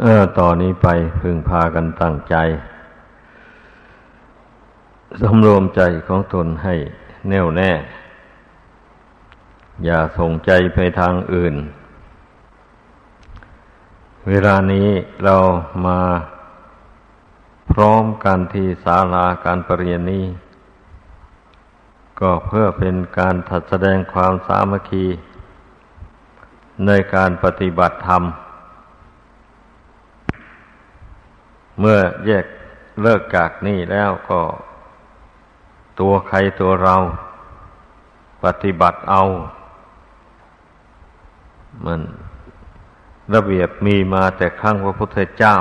เออต่อนนี้ไปพึงพากันตั้งใจสำรวมใจของตนให้แน่วแน่ อย่าส่งใจไปทางอื่น เวลานี้เรามาพร้อมกันที่ศาลาการประเรียนนี้ ก็เพื่อเป็นการถัดแสดงความสามัคคี ในการปฏิบัติธรรม เมื่อแยกเลิกจากนี่แล้วก็ ตัวใครตัวเรา ปฏิบัติเอา มันระเบียบมีมาแต่ครั้งพระพุทธเจ้า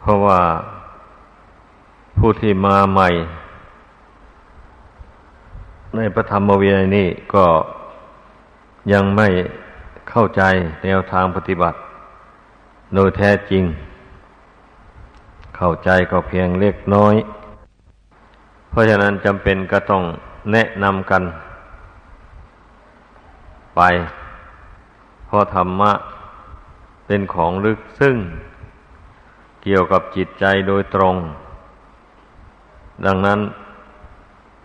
เพราะว่าผู้ที่มาใหม่ ในพระธรรมวินัยนี้ก็ยังไม่เข้าใจแนวทางปฏิบัติ โดยแท้จริง เข้าใจก็เพียงเล็กน้อย เพราะฉะนั้นจำเป็นก็ต้องแนะนำกัน ไปเพราะธรรมะเป็นของลึกซึ่ง เกี่ยวกับจิตใจโดยตรง ดังนั้น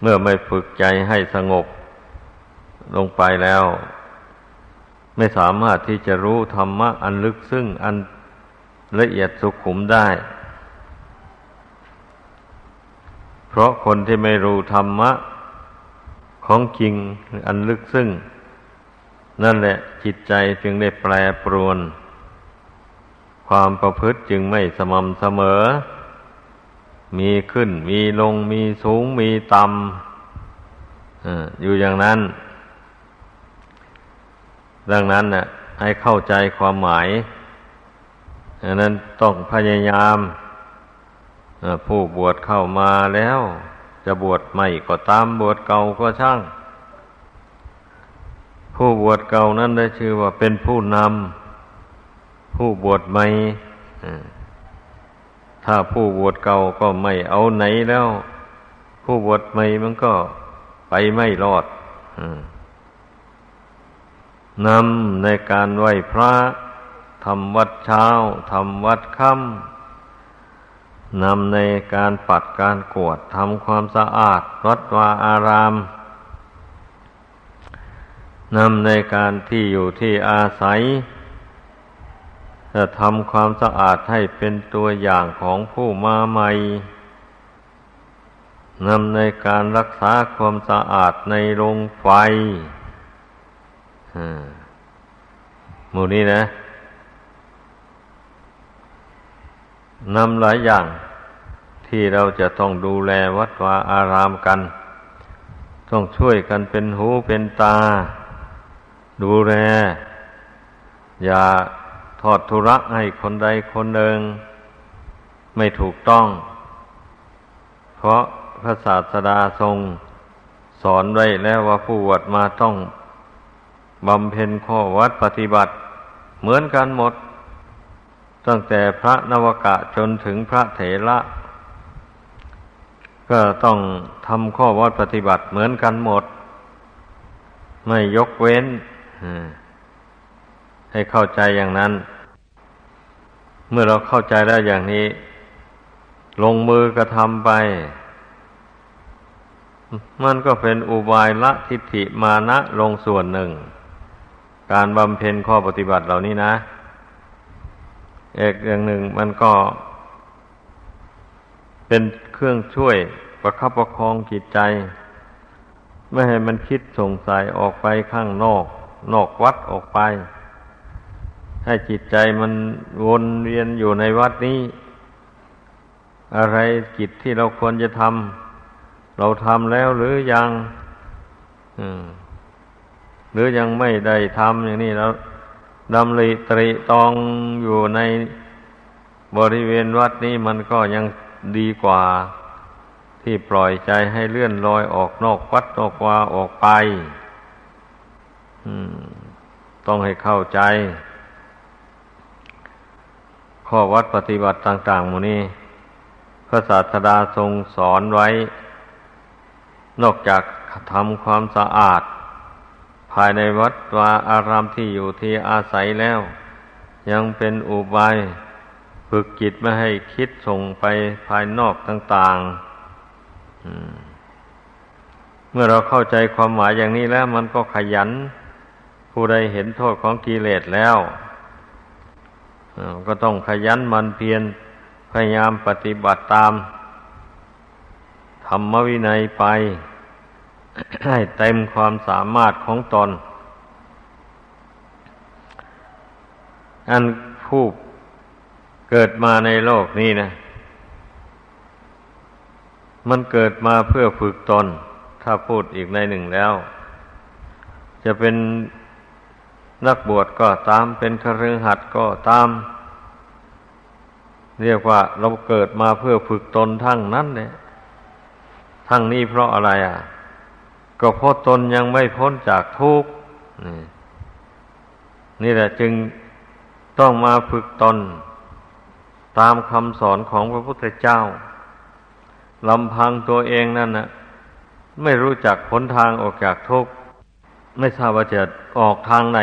เมื่อไม่ฝึกใจให้สงบลงไปแล้ว ไม่สามารถที่จะรู้ธรรมะอันลึกซึ่งอันละเอียดสุขุมได้ เพราะคนที่ไม่รู้ธรรมะ ของจริงอันลึกซึ้งนั่นแหละจิตใจจึงได้แปรปรวน ความประพฤติจึงไม่สม่ำเสมอ มีขึ้นมีลงมีสูงมีต่ำอยู่อย่างนั้น ดังนั้นน่ะ ให้เข้าใจความหมายดังนั้นต้องพยายามผู้บวชเข้ามาแล้ว จะบวชใหม่ก็ตามบวชเก่าก็ช่าง ผู้บวชเก่านั้นได้ชื่อว่าเป็นผู้นำผู้บวชใหม่ถ้าผู้บวชเก่าก็ไม่เอาไหนแล้ว ผู้บวชใหม่มันก็ไปไม่รอด นำในการไหว้พระทำวัดเช้าทำวัดค่ำนำในการปัดการกวดทำความสะอาดวัดวาอารามนำในการที่อยู่ที่อาศัยจะทำความสะอาดให้เป็นตัวอย่างของผู้มาใหม่นำในการรักษาความสะอาดในโรงไฟ หมู่นี้นะนำหลายอย่างที่เราจะต้องดูแลวัดวาอารามกัน ต้องช่วยกันเป็นหูเป็นตา ดูแล อย่าทอดทุระให้คนใดคนหนึ่ง ไม่ถูกต้อง เพราะพระศาสดาทรง สอนไว้แล้วว่าผู้วัดมาต้อง บำเพ็ญข้อวัดปฏิบัติ เหมือนกันหมด ตั้งแต่พระนวกะจนถึงพระเถระ ก็ต้องทำข้อวัดปฏิบัติเหมือนกันหมด ไม่ยกเว้นให้เข้าใจอย่างนั้น เมื่อเราเข้าใจแล้วอย่างนี้ ลงมือกระทำไป มันก็เป็นอุบายละทิฏฐิมานะลงส่วนหนึ่ง การบำเพ็ญข้อปฏิบัติเหล่านี้นะเอกอย่างหนึ่งมันก็ เป็นเครื่องช่วยประคับประคองจิตใจ ไม่ให้มันคิดสงสัยออกไปข้างนอก นอกวัดออกไป ให้จิตใจมันวนเวียนอยู่ในวัดนี้ อะไรกิจที่เราควรจะทำเราทำแล้วหรือยัง หรือยังไม่ได้ทำอย่างนี้แล้วดำริตรีตองอยู่ในบริเวณวัดนี้มันก็ยังดีกว่า ที่ปล่อยใจให้เลื่อนลอยออกนอกวัดนอกวาออกไปต้องให้เข้าใจ ข้อวัดปฏิบัติต่างๆมูนี้พระศาสดาทรงสอนไว้ นอกจากทำความสะอาด ภายในวัดวาอารามที่อยู่ที่อาศัยแล้ว ยังเป็นอุบายฝึกจิตไม่ให้คิดส่งไปภายนอกต่างๆ เมื่อเราเข้าใจความหมายอย่างนี้แล้ว มันก็ขยัน ผู้ใดเห็นโทษของกิเลสแล้วก็ต้องขยันมันเพียรพยายามปฏิบัติตามธรรมวินัยไป ให้เต็มความสามารถของตน อันผู้เกิดมาในโลกนี้นะ มันเกิดมาเพื่อฝึกตน ถ้าพูดอีกในหนึ่งแล้ว จะเป็นนักบวชก็ตาม เป็นคฤหัสถ์ก็ตาม เรียกว่าเราเกิดมาเพื่อฝึกตนทั้งนั้นเนี่ยทั้งนี้เพราะอะไรอะ ก็เพราะตนยังไม่พ้นจากทุกข์นี่แหละจึงต้องมาฝึกตน ตามคำสอนของพระพุทธเจ้าลำพังตัวเองนั่นนะไม่รู้จักผลทางออกจากทุกข์ไม่ทราบว่าจะออกทางไหน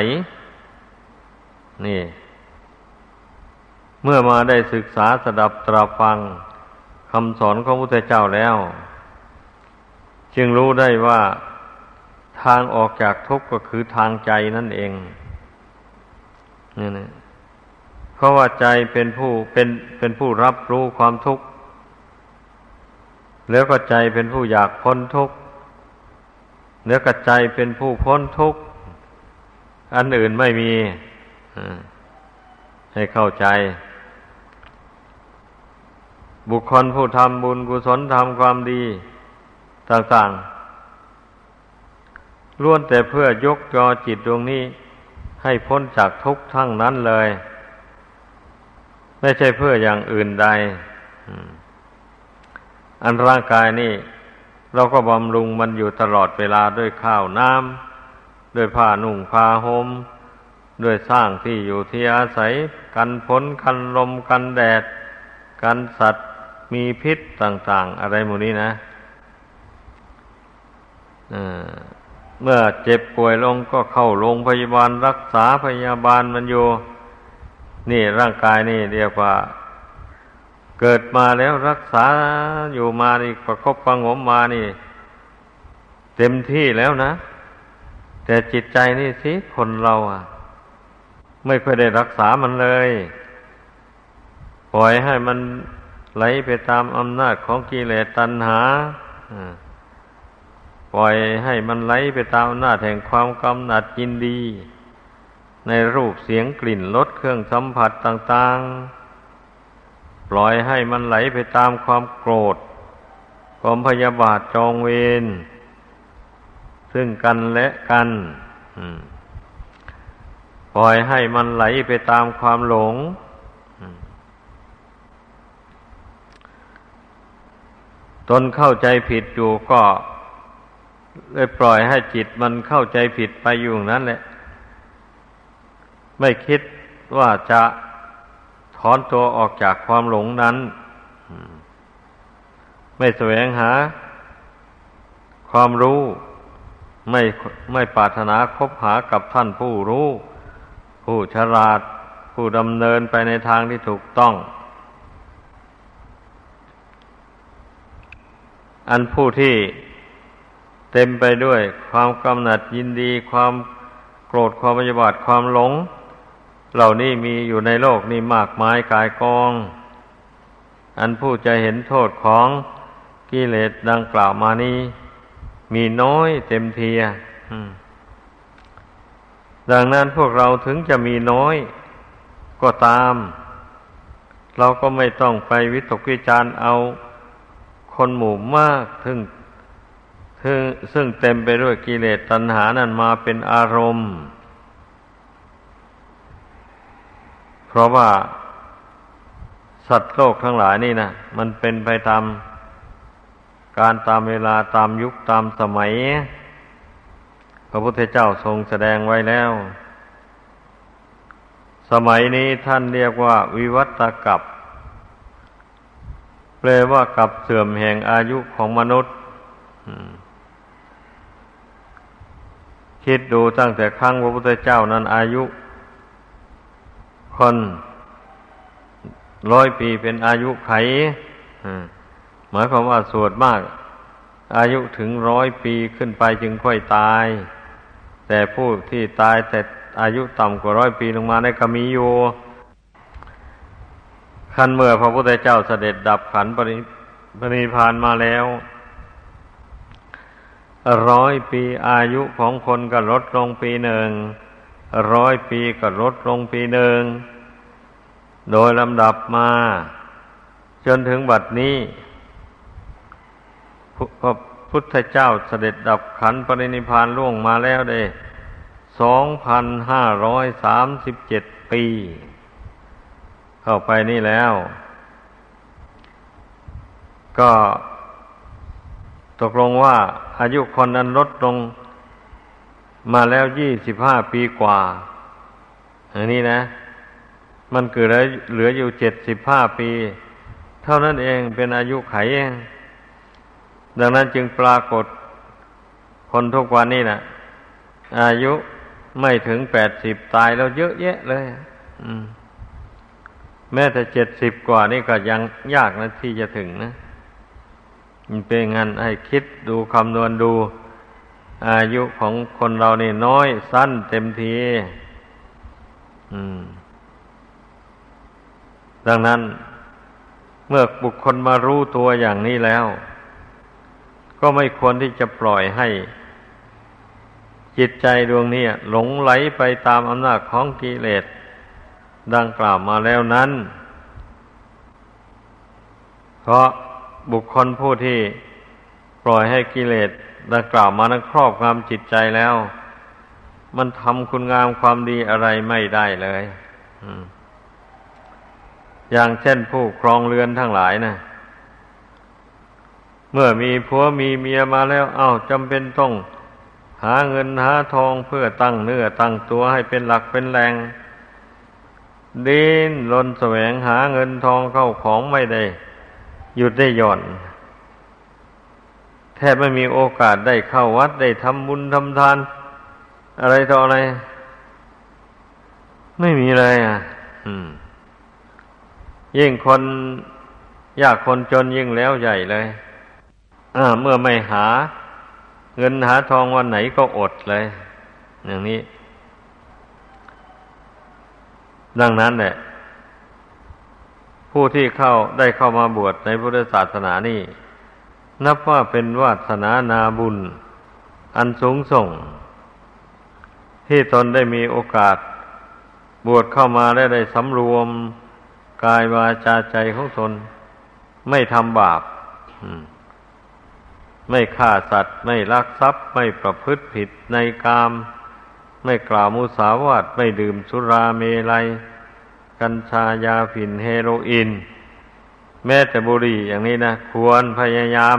นี่ เมื่อมาได้ศึกษาสดับตราฟังคำสอนของพระพุทธเจ้าแล้ว จึงรู้ได้ว่าทางออกจากทุกข์ก็คือทางใจนั่นเองนี่นะเพราะว่าใจเป็นผู้เป็นเป็นผู้รับรู้ความทุกข์ แล้วก็ใจเป็นผู้อยากพ้นทุกข์เนื้อกระใจเป็นผู้พ้นทุกข์ อันอื่นไม่มีให้เข้าใจ บุคคลผู้ทำบุญกุศลทำความดี ต่างๆล้วนแต่เพื่อยกยอจิตดวงนี้ ให้พ้นจากทุกข์ทั้งนั้นเลย ไม่ใช่เพื่ออย่างอื่นใดอันร่างกายนี่ เราก็บำรุงมันอยู่ตลอดเวลาด้วยข้าวน้ำด้วยผ้านุ่งผ้าหม่มด้วยสร้างที่อยู่ที่อาศัย กันฝนกันลมกันแดด กันสัตว์มีพิษต่าง ๆ อะไรหมดนี้นะ เมื่อเจ็บป่วยลงก็เข้าโรงพยาบาลรักษาพยาบาลมันอยู่ นี่ร่างกายนี่เรียกว่า เกิดมาแล้วรักษาอยู่มานี่ประคบประงมมานี่ เต็มที่แล้วนะ แต่จิตใจนี่สิคนเราอะ ไม่เคยได้รักษามันเลยปล่อยให้มันไหลไปตามอำนาจของกิเลสตัณหา ปล่อยให้มันไหลไปตามอำนาแห่งความกำหนัดยินดี ในรูปเสียงกลิ่นรสเครื่องสัมผัสต่างๆ ปล่อยให้มันไหลไปตามความโกรธ ความพยาบาทจองเวรซึ่งกันและกันปล่อยให้มันไหลไปตามความหลงตนเข้าใจผิดอยู่ก็ เลยปล่อยให้จิตมันเข้าใจผิดไปอยู่นั้นแหละ ไม่คิดว่าจะถอนตัวออกจากความหลงนั้น ไม่แสวงหา ความรู้ ไม่ไม่ปรารถนาคบหากับท่านผู้รู้ ผู้ฉลาด ผู้ดำเนินไปในทางที่ถูกต้อง อันผู้ที่ เต็มไปด้วย ความกำหนัดยินดี ความโกรธความพยาบาทความหลง เหล่านี้มีอยู่ในโลกนี้มากมายกายกอง อันผู้จะเห็นโทษของกิเลสดังกล่าวมานี้ มีน้อยเต็มทีดังนั้นพวกเราถึงจะมีน้อยก็ตาม เราก็ไม่ต้องไปวิตกวิจาร์เอาคนหมู่มากถึง ซึ่งซึ่งเต็มไปด้วยกิเลสตัณหานั้นมาเป็นอารมณ์ เพราะว่าสัตว์โลกทั้งหลายนี่นะมันเป็นไปตามการตามเวลาตามยุคตามสมัย พระพุทธเจ้าทรงแสดงไว้แล้ว สมัยนี้ท่านเรียกว่า วิวัตกับแปลว่ากับเสื่อมแห่งอายุของมนุษย์ คิดดูตั้งแต่ครั้งพระพุทธเจ้านั้นอายุ คนร้อยปีเป็นอายุไขหมายความว่าสวดมาก อายุถึงร้อยปีขึ้นไปจึงค่อยตาย แต่ผู้ที่ตายแต่อายุต่ำกว่าร้อยปีลงมาได้ก็มีอยู่ขั้นเมื่อพระพุทธเจ้าเสด็จดับขันปริปริพานมาแล้ว ร้อยปีอายุของคนก็ลดลงปีหนึ่ง ร้อยปีก็ลดลงปีหนึ่ง โดยลำดับมา จนถึงบัดนี้พระพุทธเจ้าเสด็จดับขันปรินิพานล่วงมาแล้วเด้สองพันห้าร้อยสามสิบเจ็ดปี เข้าไปนี่แล้ว ก็ ตกลงว่าอายุคนนั้นลดลงมาแล้วยี่สิบห้าปีกว่า อันนี้นะ มันเกิดเหลืออยู่เจ็ดสิบห้าปี เท่านั้นเองเป็นอายุไขเอง ดังนั้นจึงปรากฏคนทุกวันนี้นะอายุไม่ถึงแปดสิบตายแล้วเยอะแยะเลยแม้แต่เจ็ดสิบกว่านี่ก็ยังยากนะที่จะถึงนะ เป็นงั้นให้คิดดูคำนวณดู อายุของคนเรานี่น้อยสั้นเต็มทีดังนั้น เมื่อบุคคลมารู้ตัวอย่างนี้แล้ว ก็ไม่ควรที่จะปล่อยให้ จิตใจดวงนี้หลงไหลไปตามอำนาจของกิเลสดังกล่าวมาแล้วนั้น เพราะ บุคคลผู้ที่ปล่อยให้กิเลสดังกล่าวมานั้นครอบงำจิตใจแล้ว มันทำคุณงามความดีอะไรไม่ได้เลยอย่างเช่นผู้ครองเรือนทั้งหลายนะเมื่อมีผัวมีเมียมาแล้ว เอา้าจำเป็นต้องหาเงินหาทองเพื่อตั้งเนื้อตั้งตัวให้เป็นหลักเป็นแรงดินลนแสวงหาเงินทองเข้าของไม่ได้ หยุดได้หย่อน แทบไม่มีโอกาสได้เข้าวัดได้ทำบุญทำทาน อะไรต่ออะไร ไม่มีเลยอะยิ่งคนยากคนจนยิ่งแล้วใหญ่เลยเมื่อไม่หา เงินหาทองวันไหนก็อดเลย อย่างนี้ ดังนั้นแหละ ผู้ที่เข้าได้เข้ามาบวชในพุทธศาสนานี่ นับว่าเป็นวาสนานาบุญ อันสูงส่ง ที่ตนได้มีโอกาส บวชเข้ามาได้ได้สำรวมกายวาจาใจของตน ไม่ทำบาปไม่ฆ่าสัตว์ ไม่ลักทรัพย์ ไม่ประพฤติผิดในกาม ไม่กล่าวมุสาวาทไม่ดื่มสุราเมลัย กัญชายาฝิ่นเฮโรอีน แม้แต่บุหรี่อย่างนี้นะ ควรพยายาม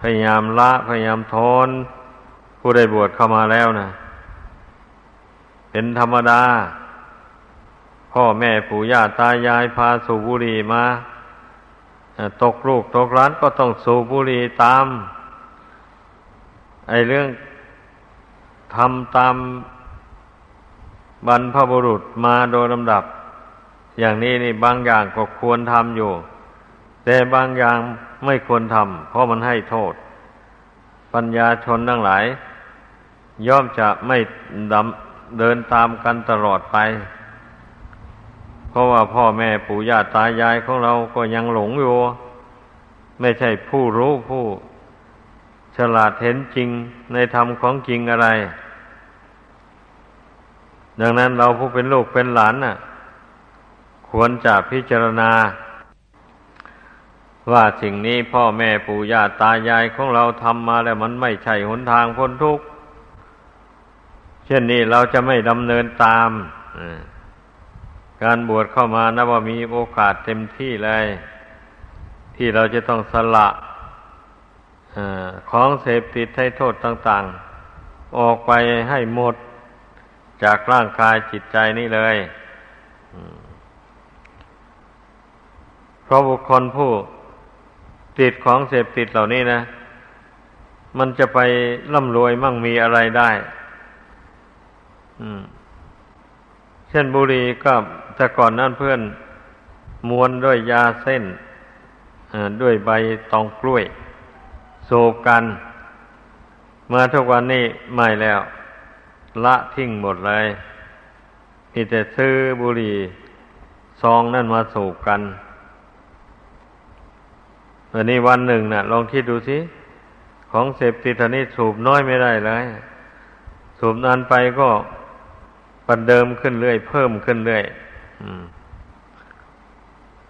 พยายามละพยายามทนผู้ได้บวชเข้ามาแล้วนะเป็นธรรมดา พ่อแม่ปู่ย่าตายายพาสูบบุหรี่มาตกลูกตกร้านก็ต้องสูบบุหรี่ตาม ไอเรื่องทำตาม บรรพบุรุษมาโดยลำดับ อย่างนี้นี่บางอย่างก็ควรทำอยู่ แต่บางอย่างไม่ควรทำเพราะมันให้โทษ ปัญญาชนทั้งหลาย ย่อมจะไม่ดำเดินตามกันตลอดไป เพราะว่าพ่อแม่ปู่ย่าตายายของเราก็ยังหลงอยู่ไม่ใช่ผู้รู้ผู้ ฉลาดเห็นจริงในธรรมของจริงอะไร ดังนั้นเราผู้เป็นลูกเป็นหลานน่ะ ควรจะพิจารณา ว่าสิ่งนี้พ่อแม่ปู่ย่าตายายของเราทำมาแล้วมันไม่ใช่หนทางพ้นทุกข์เช่นนี้เราจะไม่ดำเนินตามการบวชเข้ามานะว่ามีโอกาสเต็มที่เลย ที่เราจะต้องสละของเสพติดให้โทษต่าง ๆ ออกไปให้หมด จากร่างกายจิตใจนี่เลยเพราะบุคคลผู้ติดของเสพติดเหล่านี้นะ มันจะไปร่ำรวยมั่งมีอะไรได้เช่นบุรีก็แต่ก่อนนั้นเพื่อนมวนด้วยยาเส้นด้วยใบตองกล้วยสูบกัน มาทุกวันนี้ไม่แล้ว ละทิ้งหมดเลยมีแต่ซื้อบุหรี่ซองนั่นมาสูบกันวันนี้วันหนึ่งนะ่ะ ลองคิดดูสิ ของเสพติดนี้สูบน้อยไม่ได้เลย สูบนานไปก็ปันเดิมขึ้นเรื่อย เพิ่มขึ้นเรื่อย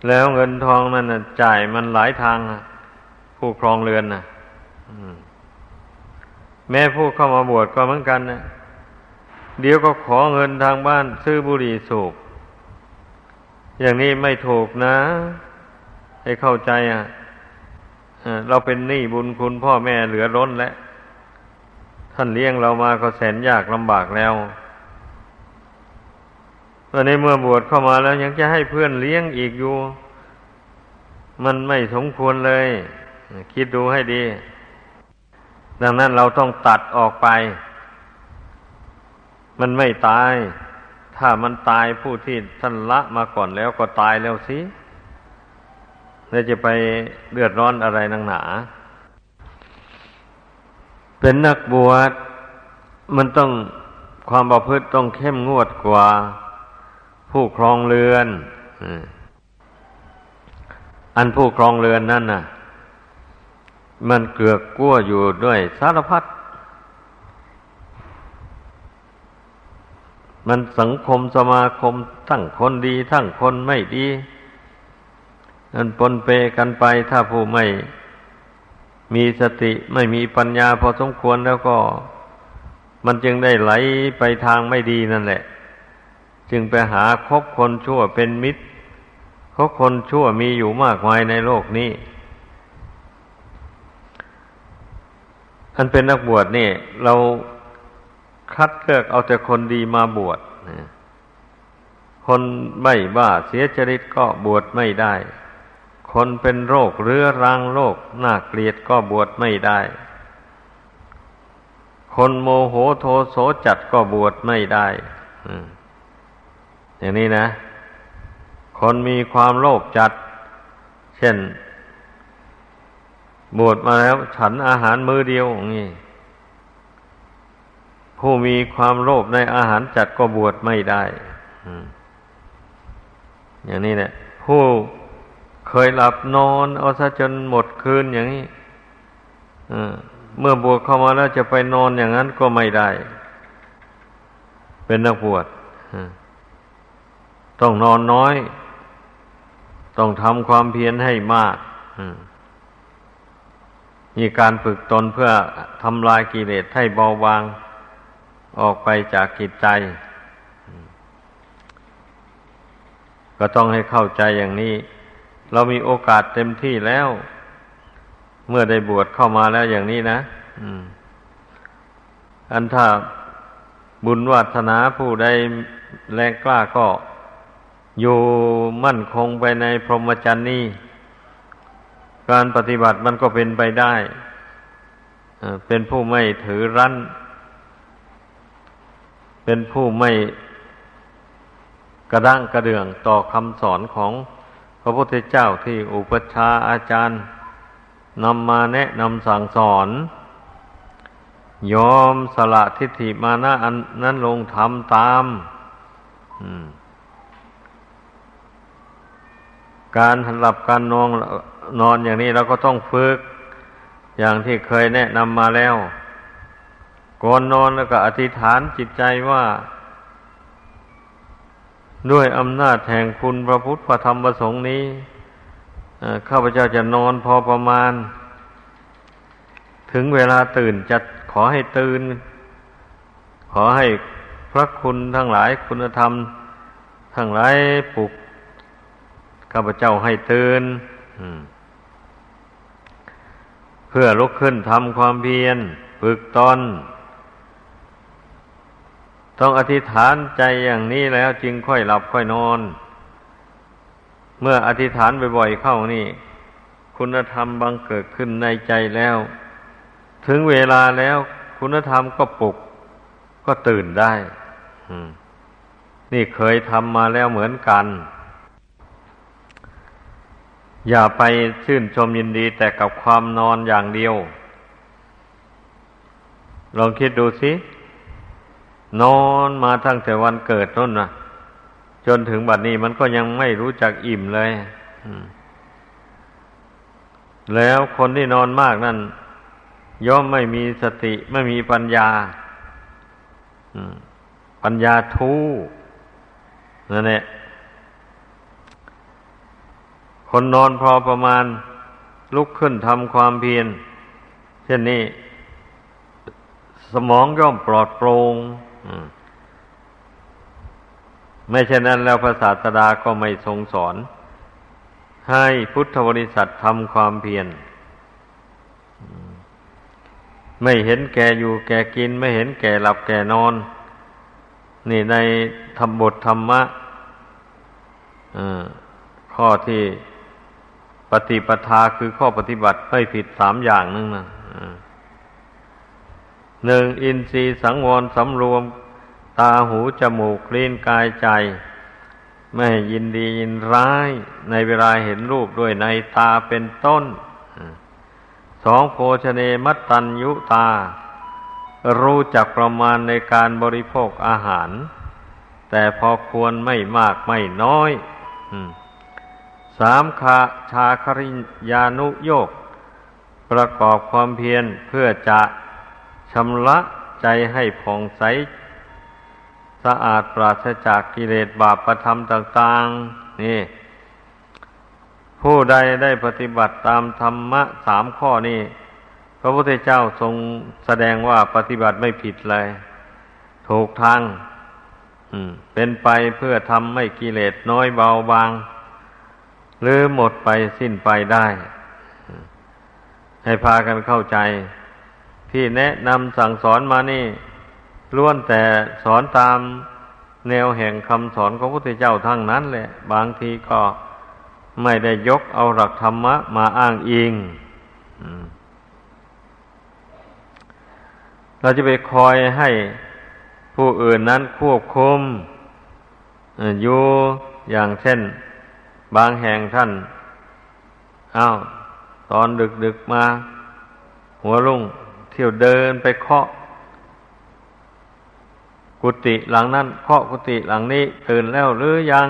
แล้วเงินทองนั่นจ่ายมันหลายทางผู้ครองเรือนนะแม่ผู้เข้ามาบวชก็เหมือนกันนะ เดี๋ยวก็ขอเงินทางบ้านซื้อบุหรี่สูบอย่างนี้ไม่ถูกนะ ให้เข้าใจอะเราเป็นหนี้บุญคุณพ่อแม่เหลือล้นแล้วท่านเลี้ยงเรามาก็แสนยากลำบากแล้วตอนนี้เมื่อบวชเข้ามาแล้ว ยังจะให้เพื่อนเลี้ยงอีกอยู่ มันไม่สมควรเลย คิดดูให้ดี ดังนั้นเราต้องตัดออกไป มันไม่ตาย ถ้ามันตายผู้ที่ท่านละมาก่อนแล้วก็ตายแล้วสิแล้วจะไปเดือดร้อนอะไรนังหนา เป็นนักบวชมันต้องความประพฤติต้องเข้มงวดกว่าผู้ครองเรือน อันผู้ครองเรือนนั่นน่ะ มันเกือกกั้วอยู่ด้วยสารพัด มันสังคมสมาคมทั้งคนดีทั้งคนไม่ดีนั่นปนเปกันไปถ้าผู้ไม่มีสติไม่มีปัญญาพอสมควรแล้วก็ มันจึงได้ไหลไปทางไม่ดีนั่นแหละ จึงไปหาคบคนชั่วเป็นมิตรเพราะคนชั่วมีอยู่มากมายในโลกนี้ท่านเป็นนักบวชนี่ เรา คัดเลือกเอาแต่คนดีมาบวชคนไม่บ้าเสียจริตก็บวชไม่ได้ คนเป็นโรคเรื้อรังโรคน่าเกลียดก็บวชไม่ได้ คนโมโหโทโสจัดก็บวชไม่ได้อย่างนี้นะ คนมีความโลภจัด เช่น บวชมาแล้ว ฉันอาหารมื้อเดียวอย่างนี้ ผู้มีความโลภในอาหารจัดก็บวชไม่ได้อย่างนี้เนี่ยผู้เคยหลับนอนเอาซะจนหมดคืนอย่างนี้เมื่อบวชเข้ามาแล้วจะไปนอนอย่างนั้นก็ไม่ได้ เป็นนักบวชต้องนอนน้อย ต้องทำความเพียรให้มากมีการฝึกตนเพื่อทำลายกิเลสให้เบาบาง ออกไปจากกิจใจ ก็ต้องให้เข้าใจอย่างนี้ เรามีโอกาสเต็มที่แล้ว เมื่อได้บวชเข้ามาแล้วอย่างนี้นะอันถ้าบุญวัฒนาผู้ใดแรงกล้าก็อยู่มั่นคงไปในพรหมจรรย์นี้การปฏิบัติมันก็เป็นไปได้ เป็นผู้ไม่ถือรั้น เป็นผู้ไม่กระด้างกระเดื่องต่อคำสอนของพระพุทธเจ้าที่อุปชาอาจารย์นำมาแนะนำสั่งสอน ยอมสละทิฏฐิมานะอันนั้นลงทำตามอืมการหลับการนอนนอนอย่างนี้เราก็ต้องฝึก อย่างที่เคยแนะนำมาแล้ว ก่อนนอนแล้วก็อธิษฐานจิตใจว่า ด้วยอำนาจแห่งคุณพระพุทธพระธรรมพระสงฆ์นี้ข้าพเจ้าจะนอนพอประมาณ ถึงเวลาตื่นจะขอให้ตื่น ขอให้พระคุณทั้งหลายคุณธรรม ทั้งหลายปลุกข้าพเจ้าให้ตื่นเพื่อลุกขึ้นทำความเพียร ฝึกตน ต้องอธิษฐานใจอย่างนี้แล้วจึงค่อยหลับค่อยนอน เมื่ออธิษฐานบ่อยๆเข้านี่ คุณธรรมบังเกิดขึ้นในใจแล้ว ถึงเวลาแล้วคุณธรรมก็ปลุก ก็ตื่นได้นี่เคยทำมาแล้วเหมือนกัน อย่าไปชื่นชมยินดีแต่กับความนอนอย่างเดียว ลองคิดดูสิ นอนมาทั้งแต่วันเกิดนั่นนะจนถึงบัดนี้มันก็ยังไม่รู้จักอิ่มเลยแล้วคนที่นอนมากนั่น ย่อมไม่มีสติ ไม่มีปัญญาปัญญาทูนั่นแหละคนนอนพอประมาณ ลุกขึ้นทำความเพียรเช่นนี้ สมองย่อมปลอดโปร่ง ไม่เช่นนั้นแล้วพระศาสดาก็ไม่ทรงสอน ให้พุทธบริษัททำความเพียรไม่เห็นแก่อยู่แก่กิน ไม่เห็นแก่หลับแก่นอน นี่ในธรรมบทธรรมะข้อที่ปฏิปทาคือข้อปฏิบัติไม่ผิดสามอย่างนึงนะ หนึ่งอินทรีย์สังวรสำรวมตาหูจมูกลิ้นกายใจ ไม่ยินดียินร้ายในเวลาเห็นรูปด้วยในตาเป็นต้นสองโภชเนมัตตัญยุตา รู้จักประมาณในการบริโภคอาหาร แต่พอควรไม่มากไม่น้อยสามคาชาคริยานุโยก ประกอบความเพียรเพื่อจะ ชำระใจให้ผ่องใส สะอาดปราศจากกิเลสบาปประธรรมต่าง ๆ นี่ ผู้ใดได้ปฏิบัติตามธรรมะสามข้อนี้ พระพุทธเจ้าทรงแสดงว่าปฏิบัติไม่ผิดเลย ถูกทางเป็นไปเพื่อทำให้กิเลสน้อยเบาบาง หรือหมดไปสิ้นไปได้ ให้พากันเข้าใจ ที่แนะนำสั่งสอนมานี่ล้วนแต่สอนตามแนวแห่งคำสอนของพระพุทธเจ้าทั้งนั้นแหละ บางทีก็ไม่ได้ยกเอาหลักธรรมะมาอ้างอิงเราจะไปคอยให้ผู้อื่นนั้นควบคุมอยู่อย่างเช่น บางแห่งท่านอา้าวตอนดึกดึกมา หัวลุ่ง เที่ยวเดินไปเคาะ กุฏิหลังนั้นเคาะกุฏิหลังนี้ตื่นแล้วหรือยัง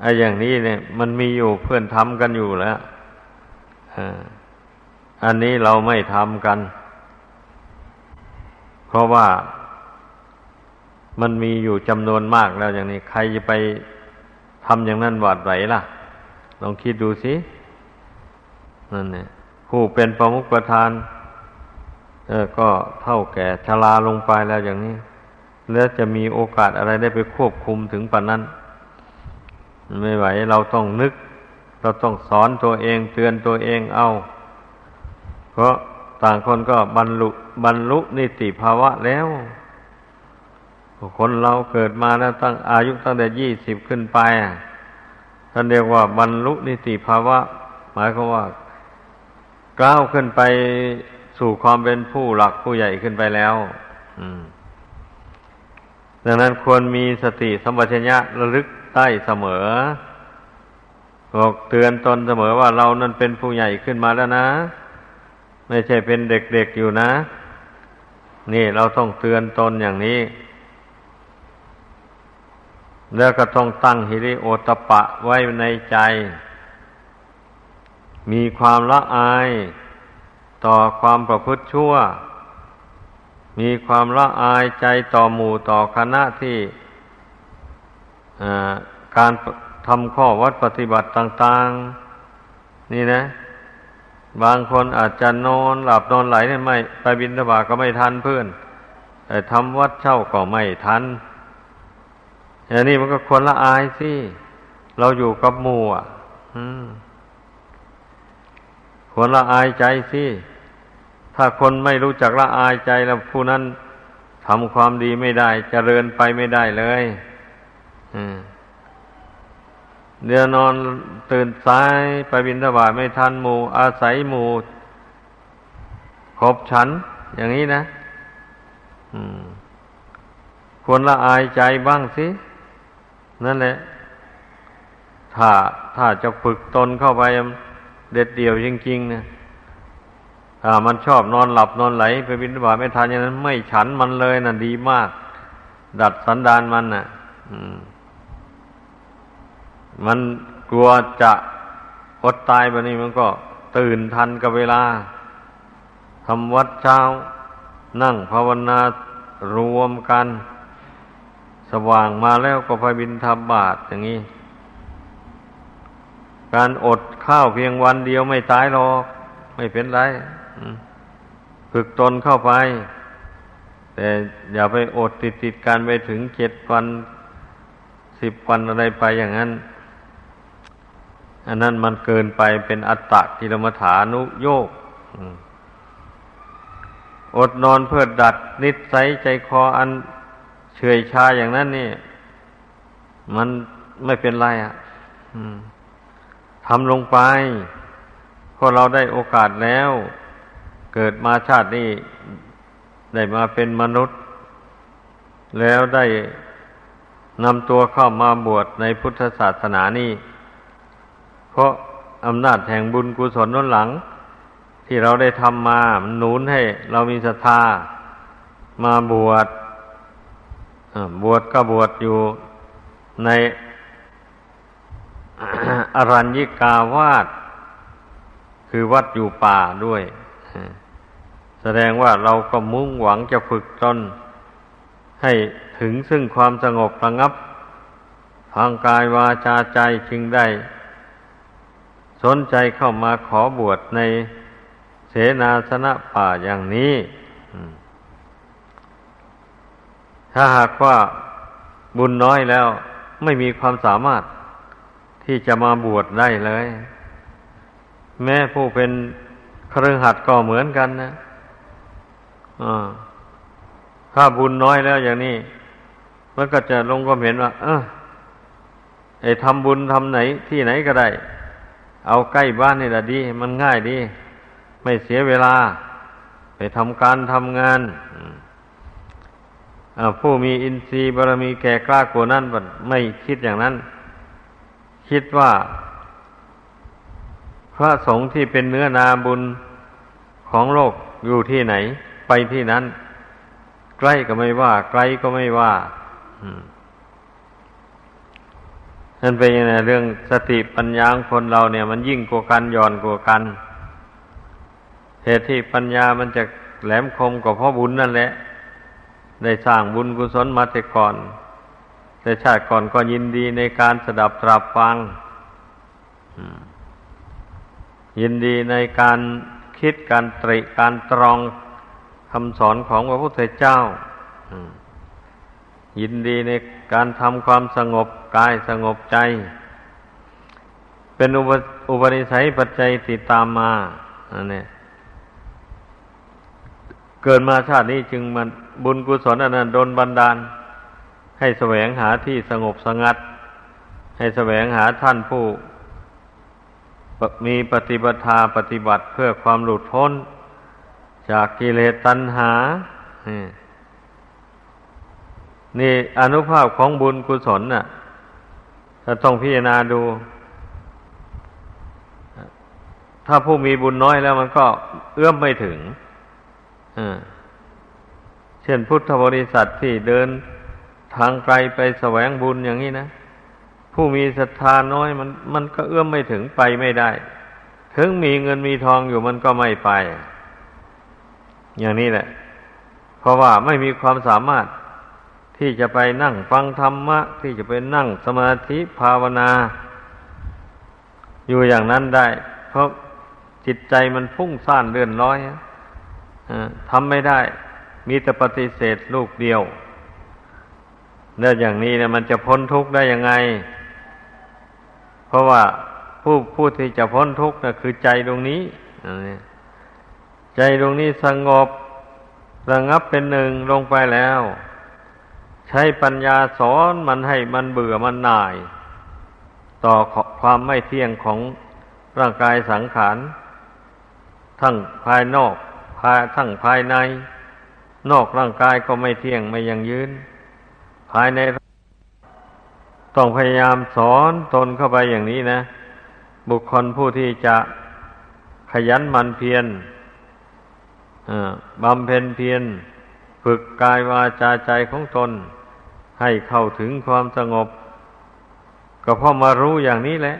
ไอ้อย่างนี้เนี่ย มันมีอยู่เพื่อนทำกันอยู่แล้วอันนี้เราไม่ทำกัน เพราะว่ามันมีอยู่จำนวนมากแล้วอย่างนี้ ใครจะไปทำอย่างนั้นหวาดไหวล่ะ ลองคิดดูสินั่นเนี่ย ผู้เป็นประมุขประธานเออก็เท่าแก่ชราลงไปแล้วอย่างนี้ แล้วจะมีโอกาสอะไรได้ไปควบคุมถึงปานนั้น ไม่ไหวเราต้องนึก เราต้องสอนตัวเองเตือนตัวเองเอา เพราะต่างคนก็บรรลุบรรลุนิติภาวะแล้ว คนเราเกิดมาแล้วตั้งอายุตั้งแต่ยี่สิบขึ้นไปท่านเรียกว่าบรรลุนิติภาวะ หมายความว่า ก้าวขึ้นไปสู่ความเป็นผู้หลักผู้ใหญ่ขึ้นไปแล้วดังนั้นควรมีสติสัมปชัญญะระลึกได้เสมอบอกเตือนตนเสมอว่าเรานั้นเป็นผู้ใหญ่ขึ้นมาแล้วนะ ไม่ใช่เป็นเด็กๆอยู่นะ นี่เราต้องเตือนตนอย่างนี้ แล้วก็ต้องตั้งฮิริโอตปะไว้ในใจ มีความละอายต่อความประพฤติชั่ว มีความละอายใจต่อหมู่ต่อคณะที่การทำข้อวัดปฏิบัติต่าง ๆ นี่นะ บางคนอาจจะนอนหลับนอนไหลเนี่ยไม่ ไปบินทบาทก็ไม่ทันเพื่อนแต่ทำวัดเช่าก็ไม่ทันอย่างนี้มันก็ควรละอายสิ เราอยู่กับหมู่อะ ควรละอายใจสิถ้าคนไม่รู้จักละอายใจแล้วผู้นั้นทำความดีไม่ได้จเจริญไปไม่ได้เลยเดี๋ยวนอนตื่นสายไปบินทบาทไม่ทันหมู่ อาศัยหมู่บฉัน อย่างนี้นะควรละอายใจบ้างสิ นั่นแหละ ถ้าถ้าจะฝึกตนเข้าไป เด็ดเดี่ยวจริงๆนี่ยถ้ามันชอบนอนหลับนอนไหล ไปบินบาไม่ทานอย่างนั้น ไม่ฉันมันเลยนะ่ะดีมาก ดัดสันดานมันนะ่ะมันกลัวจะอดตายแบบนี้มันก็ตื่นทันกับเวลาทำวัดเช้า นั่งภาวนารวมกัน สว่างมาแล้วก็ไปบินทบบาทอย่างนี้ การอดข้าวเพียงวันเดียวไม่ตายหรอก ไม่เป็นไรฝึกตนเข้าไป แต่อย่าไปอดติดติดการไปถึงเจ็ดวันสิบวันอะไรไปอย่างนั้น อันนั้นมันเกินไปเป็นอัตตะกิลมัฐานุโยกอดนอนเพื่อดัดนิสัยใจคออันเฉยชาอย่างนั้นนี่ มันไม่เป็นไรอะ ทำลงไปพอเราได้โอกาสแล้ว เกิดมาชาตินี้ได้มาเป็นมนุษย์ แล้วได้นำตัวเข้ามาบวชในพุทธศาสนานี่เพราะอำนาจแห่งบุญกุศลน้นหลัง ที่เราได้ทำมามนหนุนให้ เรามีศรัทธามาบวชบวชก็บวชอยู่ใน อรัญญิกาวาสคือวัดอยู่ป่าด้วย แสดงว่าเราก็มุ่งหวังจะฝึกตนให้ถึงซึ่งความสงบระงับ ทางกายวาจาใจจึงได้ สนใจเข้ามาขอบวชในเสนาสนะป่าอย่างนี้ ถ้าหากว่าบุญน้อยแล้วไม่มีความสามารถ ที่จะมาบวชได้เลย แม้ผู้เป็นครือหัดก็เหมือนกันนะถ้าบุญน้อยแล้วอย่างนี้มันก็จะลงก็เห็นว่า เออไอ้ทำบุญทำไหนที่ไหนก็ได้ เอาใกล้บ้านนี่แหละดี มันง่ายดี ไม่เสียเวลา ไปทำการทำงานผู้มีอินทรีย์บารมีแก่กล้ากว่านั้นไม่คิดอย่างนั้น คิดว่า พระสงฆ์ที่เป็นเนื้อนาบุญของโลกอยู่ที่ไหน ไปที่นั้น ใกล้ก็ไม่ว่า ไกลก็ไม่ว่านั่นเป็นยังไงเรื่องสติปัญญาคนเราเนี่ย มันยิ่งกว่ากันย่อนกว่ากันเหตุที่ปัญญามันจะแหลมคมกว่าพ่อบุญนั่นแหละ ได้สร้างบุญกุศลมาแต่ก่อน แต่ชาติก่อนก็ยินดีในการสดับตรับฟัง ยินดีในการคิดการตริการตรองคำสอนของพระพุทธเจ้า ยินดีในการทำความสงบกายสงบใจ เป็นอุปนิสัยปัจจัยติดตามมาอันนี้เกิดมาชาตินี้จึงมันบุญกุศลอันนั้นโดนบันดาล ให้แสวงหาที่สงบสงัด ให้แสวงหาท่านผู้ มีปฏิบัติปฏิบัติเพื่อความหลุดพ้น จากกิเลสตัณหา นี่อนุภาพของบุญกุศลน่ะถ้าต้องพิจารณาดู ถ้าผู้มีบุญน้อยแล้วมันก็เอื้อมไม่ถึงเช่นพุทธบริษัทที่เดิน ทางไกลไปแสวงบุญอย่างนี้นะ ผู้มีศรัทธาน้อยมัน มันก็เอื้อมไม่ถึงไปไม่ได้ ถึงมีเงินมีทองอยู่มันก็ไม่ไป อย่างนี้แหละ เพราะว่าไม่มีความสามารถที่จะไปนั่งฟังธรรมะ ที่จะไปนั่งสมาธิภาวนา อยู่อย่างนั้นได้ เพราะจิตใจมันพุ่งซ่านเลื่อนลอยทำไม่ได้ มีแต่ปฏิเสธลูกเดียว แล้วอย่างนี้เนี่ยมันจะพ้นทุกข์ได้ยังไง เพราะว่าผู้ผู้ที่จะพ้นทุกข์นะคือใจตรงนี้ ใจตรงนี้สงบระงับเป็นหนึ่งลงไปแล้ว ใช้ปัญญาสอนมันให้มันเบื่อมันหน่าย ต่อความไม่เที่ยงของร่างกายสังขาร ทั้งภายนอกภายทั้งภายใน นอกร่างกายก็ไม่เที่ยงไม่ยังยืน ภายใน ต้องพยายามสอนตนเข้าไปอย่างนี้นะ บุคคลผู้ที่จะขยันมันเพียรบำเพ็ญเพียรฝึกกายวาจาใจของตน ให้เข้าถึงความสงบ ก็พราะมารู้อย่างนี้แหละ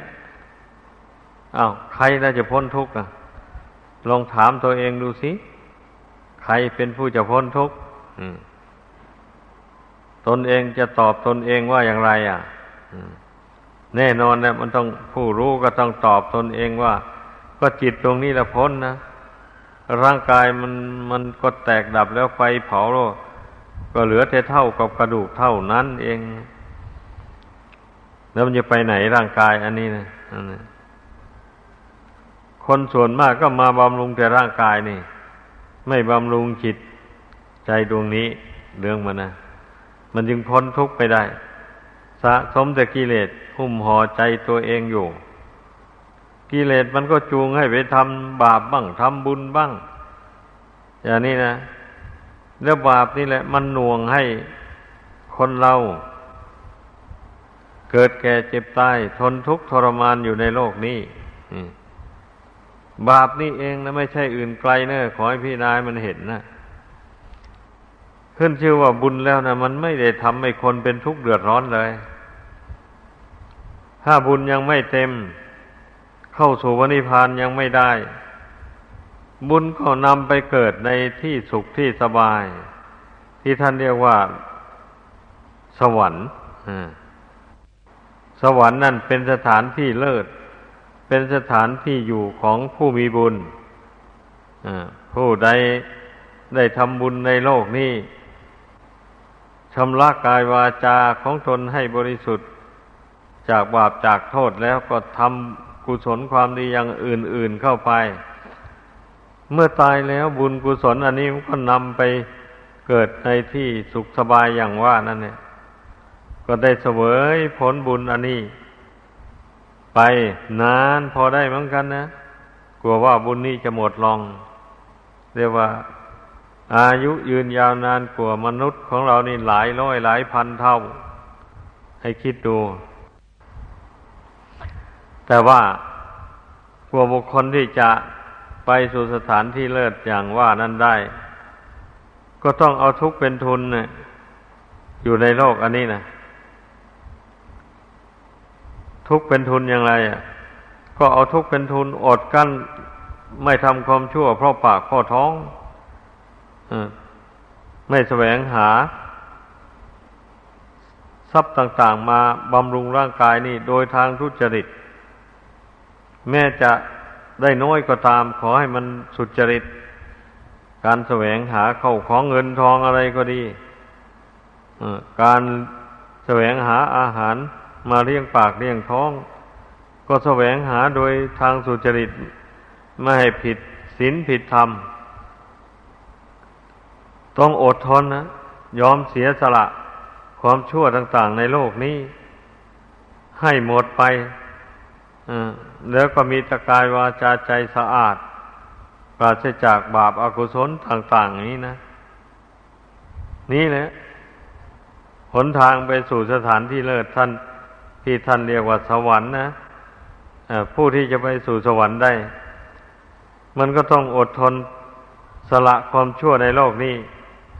อา้าวใครน่าจะพ้นทุกข์อะลองถามตัวเองดูสิ ใครเป็นผู้จะพ้นทุกข์ ตนเองจะตอบตนเองว่าอย่างไร อะแน่นอนนะมันต้องผู้รู้ก็ต้องตอบตนเองว่า ก็จิตตรงนี้ละพ้นนะร่างกายมันมันก็แตกดับแล้วไฟเผาโลกก็เหลือแต่เท่ากับกระดูกเท่านั้นเอง แล้วมันจะไปไหนร่างกายอันนี้นะคนส่วนมากก็มาบำรุงแต่ร่างกายนี่ ไม่บำรุงจิตใจดวงนี้เรื่องมันนะ มันจึงพ้นทุกข์ไปได้ สะสมแต่กิเลสหุ้มห่อใจตัวเองอยู่ กิเลสมันก็จูงให้ไปทำบาปบ้างทำบุญบ้าง อย่างนี้นะ แล้วบาปนี่แหละ มันหน่วงให้คนเรา เกิดแก่เจ็บตายทนทุกข์ทรมานอยู่ในโลกนี้บาปนี่เองนะไม่ใช่อื่นไกลเนอะขอให้พี่นายมันเห็นนะ ขึ้นชื่อว่าบุญแล้วนะมันไม่ได้ทำให้คนเป็นทุกข์เดือดร้อนเลย ถ้าบุญยังไม่เต็ม เข้าสู่วนิพานยังไม่ได้ บุญก็นำไปเกิดในที่สุขที่สบาย ที่ท่านเรียกว่า สวรรค์สวรรค์นั่นเป็นสถานที่เลิศ เป็นสถานที่อยู่ของผู้มีบุญผู้ใดได้ทำบุญในโลกนี้ ชำระกายวาจาของตนให้บริสุทธิ์ จากบาปจากโทษแล้วก็ทำกุศลความดีอย่างอื่น ๆเข้าไป เมื่อตายแล้วบุญกุศลอันนี้มันก็นำไปเกิดในที่สุขสบายอย่างว่านั่นเนี่ย ก็ได้เสวยผลบุญอันนี้ ไปนานพอได้เหมือนกันนะ กลัวว่าบุญนี้จะหมดลง เรียกว่า อายุยืนยาวนานกว่ามนุษย์ของเรานี่หลายร้อยหลายพันเท่า ให้คิดดู แต่ว่ากลัวบุคคลที่จะไปสู่สถานที่เลิศอย่างว่านั้นได้ ก็ต้องเอาทุกข์เป็นทุนนะอยู่ในโลกอันนี้นะทุกข์เป็นทุนอย่างไรอะ ก็เอาทุกข์เป็นทุนอดกั้นไม่ทำความชั่วเพราะปากข้อท้อง ไม่แสวงหา ทรัพย์ต่างๆ มาบำรุงร่างกายนี่ โดยทางทุจริต แม้จะได้น้อยก็ตาม ขอให้มันสุจริต การแสวงหาเข้าของเงินทองอะไรก็ดีการแสวงหาอาหารมาเลี้ยงปากเลี้ยงท้อง ก็แสวงหาโดยทางสุจริต ไม่ให้ผิดศีลผิดธรรม ต้องอดทนนะ ยอมเสียสละความชั่วต่าง ๆ ในโลกนี้ ให้หมดไปแล้วก็มีตะกายวาจาใจสะอาด ปราศจากบาปอากุศลต่าง ๆ นี้นะ นี่แหละหนทางไปสู่สถานที่เลิศท่านที่ท่านเรียกว่าสวรรค์นะผู้ที่จะไปสู่สวรรค์ได้ มันก็ต้องอดทนสละความชั่วในโลกนี้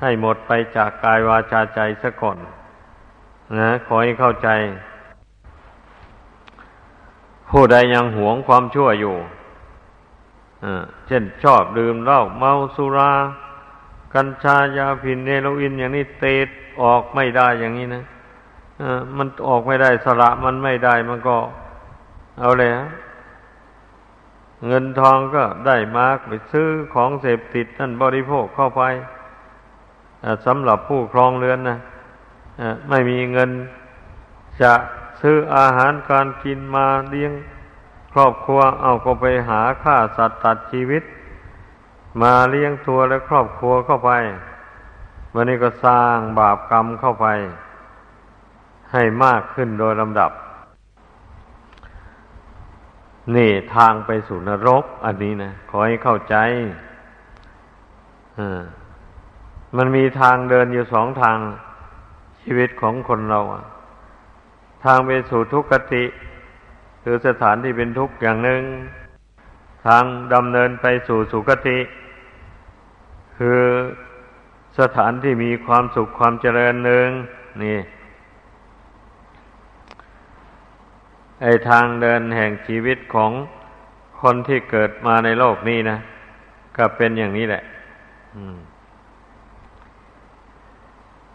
ให้หมดไปจากกายวาจาใจซะก่อนนะขอให้เข้าใจ ผู้ใดยังหวงความชั่วอยู่เช่นชอบดื่มเหล้าเมาสุรา กัญชายาพินเนโรอินอย่างนี้เตดออกไม่ได้อย่างนี้นะมันออกไม่ได้สละมันไม่ได้มันก็ เอาเลยฮะเงินทองก็ได้มาไปซื้อของเสพติดนั่นบริโภคเข้าไป สำหรับผู้ครองเรือนนะไม่มีเงินจะซื้ออาหารการกินมาเลี้ยงครอบครัวเอาก็ไปหาฆ่าสัตว์ตัดชีวิต มาเลี้ยงตัวและครอบครัวเข้าไปวันนี้ก็สร้างบาปกรรมเข้าไป ให้มากขึ้นโดยลำดับ นี่ทางไปสู่นรก อันนี้นะขอให้เข้าใจอ่า มันมีทางเดินอยู่สองทางชีวิตของคนเรา ทางไปสู่ทุกขติ คือสถานที่เป็นทุกข์อย่างหนึ่ง ทางดำเนินไปสู่สุคติ คือสถานที่มีความสุขความเจริญหนึ่งนี่ไอทางเดินแห่งชีวิตของคนที่เกิดมาในโลกนี้นะ ก็เป็นอย่างนี้แหละ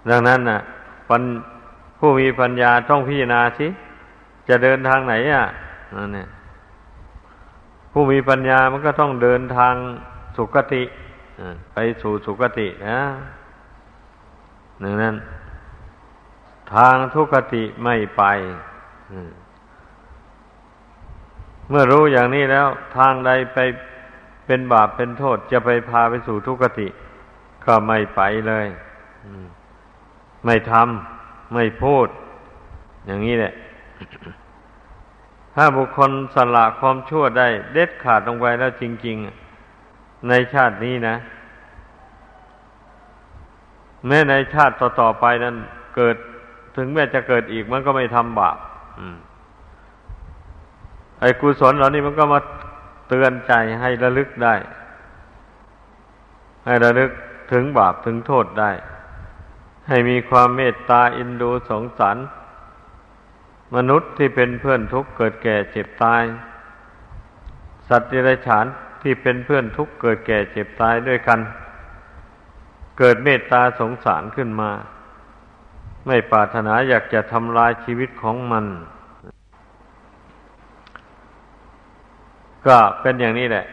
ดังนั้นนะ่ะผู้มีปัญญาต้องพิจารณาสิจะเดินทางไหนอะนั่นเนี่ยผู้มีปัญญามันก็ต้องเดินทางสุคติไปสู่สุคตินะดังนั้น ทางทุกติไม่ไปเมื่อรู้อย่างนี้แล้ว ทางใดไปเป็นบาปเป็นโทษ จะไปพาไปสู่ทุกติ ก็ไม่ไปเลย ไม่ทำไม่พูด อย่างนี้แหละ ถ้าบุคคลสละความชั่วได้ เด็ดขาดลงไปแล้วจริง ๆ ในชาตินี้นะ แม้ในชาติต่อๆไปนั้น เกิดถึงแม้จะเกิดอีกมันก็ไม่ทำบาปไอ้กุศลเหล่านี้มันก็มาเตือนใจให้ระลึกได้ ให้ระลึกถึงบาปถึงโทษได้ ให้มีความเมตตาอินดูสงสาร มนุษย์ที่เป็นเพื่อนทุกข์เกิดแก่เจ็บตาย สัตว์ดิรัจฉานที่เป็นเพื่อนทุกข์เกิดแก่เจ็บตายด้วยกัน เกิดเมตตาสงสารขึ้นมา ไม่ปรารถนาอยากจะทำลายชีวิตของมัน ก็เป็นอย่างนี้แหละ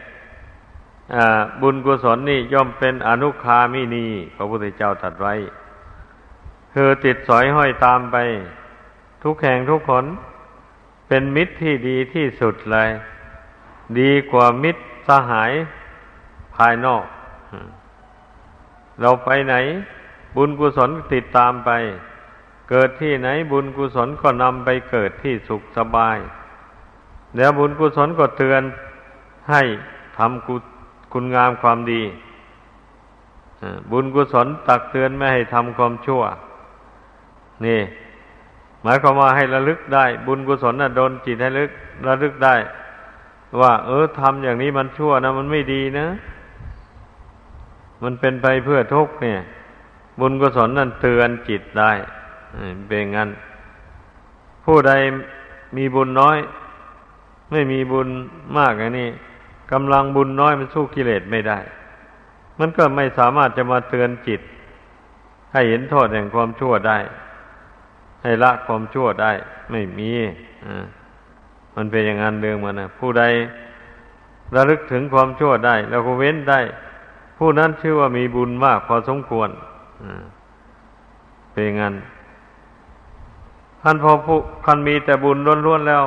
บุญกุศลนี่ย่อมเป็นอนุคามินีพระพุทธเจ้าตรัสไว้ คือติดสอยห้อยตามไป ทุกแห่งทุกคน เป็นมิตรที่ดีที่สุดเลย ดีกว่ามิตรสหายภายนอก เราไปไหน บุญกุศลติดตามไป เกิดที่ไหนบุญกุศลก็นำไปเกิดที่สุขสบาย แล้วบุญกุศลก็เตือนให้ทำกุคุณงามความดี บุญกุศลตักเตือนไม่ให้ทำความชั่ว นี่ หมายความว่าให้ระลึกได้ บุญกุศลน่ะโดนจิตให้ลึกระลึกได้ ว่า เออทำอย่างนี้มันชั่วนะ มันไม่ดีนะ มันเป็นไปเพื่อทุกข์เนี่ย บุญกุศลนั่นเตือนจิตได้เป็นงั้น ผู้ใดมีบุญน้อย ไม่มีบุญมากอันนี้กำลังบุญน้อยมันสู้กิเลสไม่ได้ มันก็ไม่สามารถจะมาเตือนจิต ให้เห็นโทษแห่งความชั่วได้ ให้ละความชั่วได้ ไม่มีมันเป็นอย่างนั้นเรื่องมันนะผู้ใดระลึกถึงความชั่วได้ แล้วก็เว้นได้ ผู้นั้นชื่อว่ามีบุญมากพอสมควรเป็นอย่างนั้นท่านพอผู้คันมีแต่บุญล้วนๆแล้ว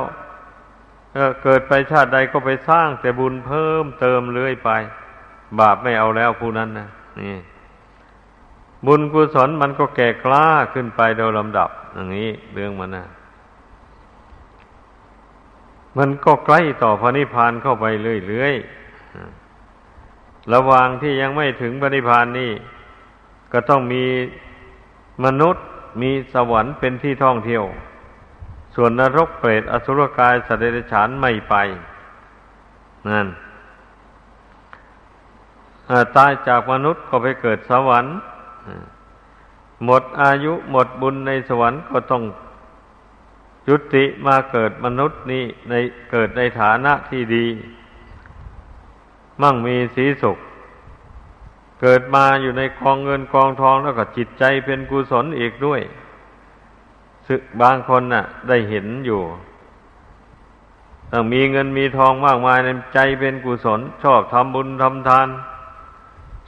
เกิดไปชาติใดก็ไปสร้างแต่บุญเพิ่มเติมเรื่อยไป บาปไม่เอาแล้วผู้นั้นนะนี่ บุญกุศลมันก็แก่กล้าขึ้นไปโดยลำดับ อย่างนี้เรื่องมันนะมันก็ใกล้ต่อพระนิพพานเข้าไปเรื่อยๆ ระหว่างที่ยังไม่ถึงพระนิพพานนี่ ก็ต้องมีมนุษย์มีสวรรค์เป็นที่ท่องเที่ยว ส่วนนรกเปรตอสุรกายสัตว์เดรัจฉานไม่ไป นั่นตายจากมนุษย์ก็ไปเกิดสวรรค์ หมดอายุหมดบุญในสวรรค์ก็ต้องยุติมาเกิดมนุษย์นี้ในเกิดในฐานะที่ดี มั่งมีสีสุข เกิดมาอยู่ในกองเงินกองทองแล้วก็จิตใจเป็นกุศลอีกด้วยสึกบางคนน่ะ ได้เห็นอยู่ต้องมีเงินมีทองมากมายในใจเป็นกุศล ชอบทำบุญทำทาน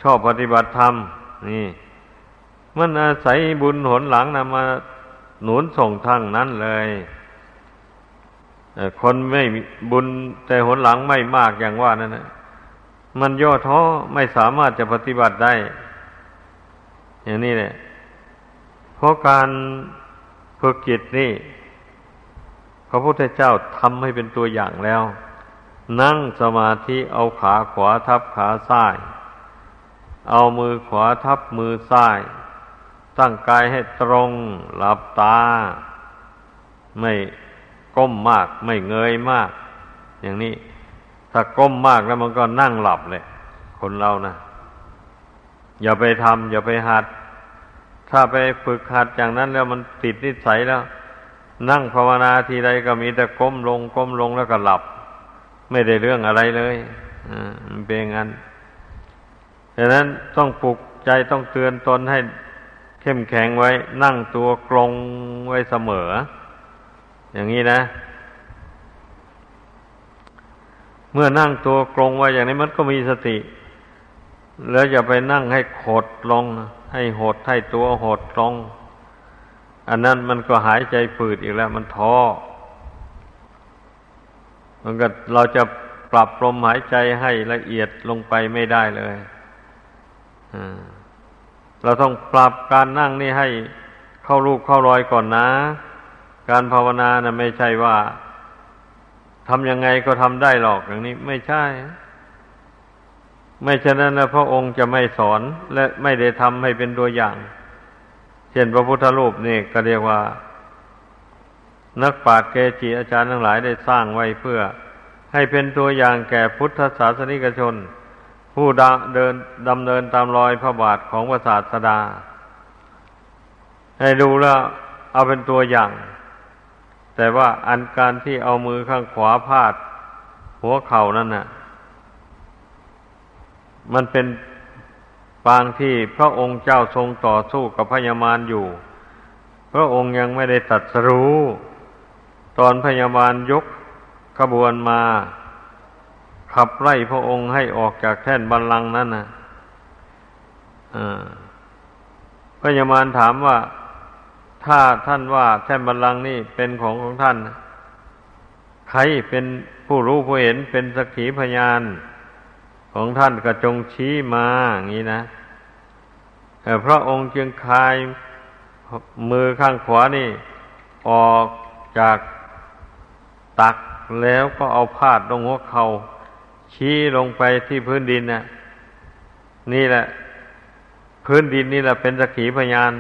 ชอบปฏิบัติธรรมนี่ มันอาศัยบุญหนหลังนำมาหนุนส่งทางนั้นเลยคนไม่บุญแต่หนหลังไม่มากอย่างว่านั่นนะมันย่อท้อไม่สามารถจะปฏิบัติได้ อย่างนี้แหละเพราะการฝึกจิตนี่พระพุทธเจ้าทำให้เป็นตัวอย่างแล้ว นั่งสมาธิเอาขาขวาทับขาซ้าย เอามือขวาทับมือซ้าย ตั้งกายให้ตรงหลับตา ไม่ก้มมาก ไม่เงยมาก อย่างนี้ ถ้าก้มมากแล้วมันก็นั่งหลับเลยคนเรานะอย่าไปทำอย่าไปหัด ถ้าไปฝึกหัดอย่างนั้นแล้วมันติดนิสัยแล้ว นั่งภาวนาทีใดก็มีแต่ก้มลง ก้มลงแล้วก็หลับ ไม่ได้เรื่องอะไรเลยอ่ามันเป็นงั้นดังนั้นต้องปลุกใจต้องเตือนตนให้ เข้มแข็งไว้ นั่งตัวกลงไว้เสมอ อย่างนี้นะ เมื่อนั่งตัวกลงไว้อย่างนี้มันก็มีสติ แล้วอย่าไปนั่งให้ขดลง ให้หดให้ตัวหดลง อันนั้นมันก็หายใจฝืดอีกแล้ว มันท้อมันก็เราจะปรับลมหายใจให้ละเอียดลงไปไม่ได้เลย เราต้องปรับการนั่งนี่ให้เข้ารูปเข้ารอยก่อนนะ การภาวนานะ่ะไม่ใช่ว่าทำยังไงก็ทำได้หรอกอย่างนี้ไม่ใช่ ไม่ฉะนั้นนะพระองค์จะไม่สอนและไม่ได้ทำให้เป็นตัวอย่าง เช่นพระพุทธรูปนี่ก็เรียกว่า นักปราชญ์เกจิอาจารย์ทั้งหลายได้สร้างไว้เพื่อ ให้เป็นตัวอย่างแก่พุทธศาสนิกชน ผู้ดเดินดำเนินตามรอยพระบาทของพระศาสดา ให้ดูแล้วเอาเป็นตัวอย่าง แต่ว่าอันการที่เอามือข้างขวาพาด หัวเข่านั่นน่ะ มันเป็นปางที่พระองค์เจ้าทรงต่อสู้กับพญามารอยู่ พระองค์ยังไม่ได้ตัดสรู้ ตอนพญามารยกขบวนมา ขับไล่พระองค์ให้ออกจากแท่นบัลลังก์นั้นนะพระยามารถามว่า ถ้าท่านว่าแท่นบัลลังก์นี่เป็นของของท่าน ใครเป็นผู้รู้ผู้เห็นเป็นสักขีพยาน ของท่านก็จงชี้มาอย่างนี้นะพระองค์จึงคายมือข้างขวานี่ ออกจากตักแล้วก็เอาพาดลงหัวเขา่า ชี้ลงไปที่พื้นดินนะ่ะ นี่แหละ พื้นดินนี่แหละเป็นสักขีพยาน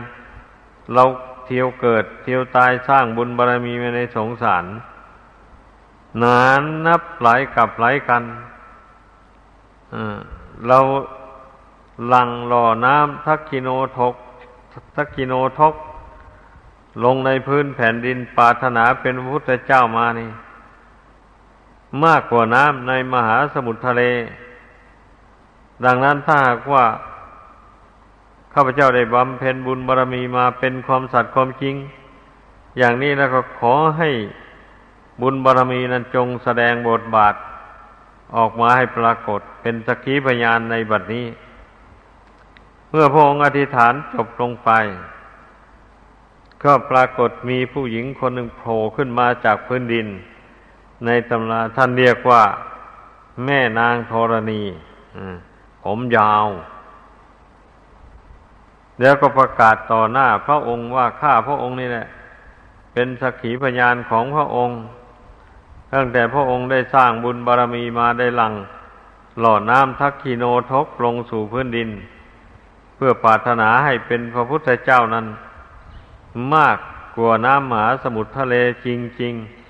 เราเที่ยวเกิด เที่ยวตายสร้างบุญบารรมีมาในสงสาร นานนับหลายกับหลายกันเราหลังหล่อน้ำทักกิโนทกทักกิโนทก ลงในพื้นแผ่นดินปาถนาเป็นพระพุทธเจ้ามานี่ มากกว่าน้ำในมหาสมุทรทะเล ดังนั้นถ้าหากว่าข้าพเจ้าได้บำเพ็ญบุญบารรมีมาเป็นความสัตย์ความจริง อย่างนี้แล้วก็ขอให้บุญบารรมีนั้นจงแสดงบทบาท ออกมาให้ปรากฏเป็นสักขีพยานในบัดนี้ เมื่อพระองค์อธิษฐานจบลงไป ก็ปรากฏมีผู้หญิงคนหนึ่งโผล่ขึ้นมาจากพื้นดิน ในตำราท่านเรียกว่า แม่นางธรณีผมยาว แล้วก็ประกาศต่อหน้า พระองค์ว่าข้าพระองค์นี่แหละ เป็นสักขีพยานของพระองค์ตั้งแต่พระองค์ได้สร้างบุญบารรมีมาได้หลัง หล่อน้ำทักคีโนทกลงสู่พื้นดิน เพื่อปรารถนาให้เป็นพระพุทธเจ้านั้น มากกว่าน้ำมหาสมุทรทะเลจริงๆ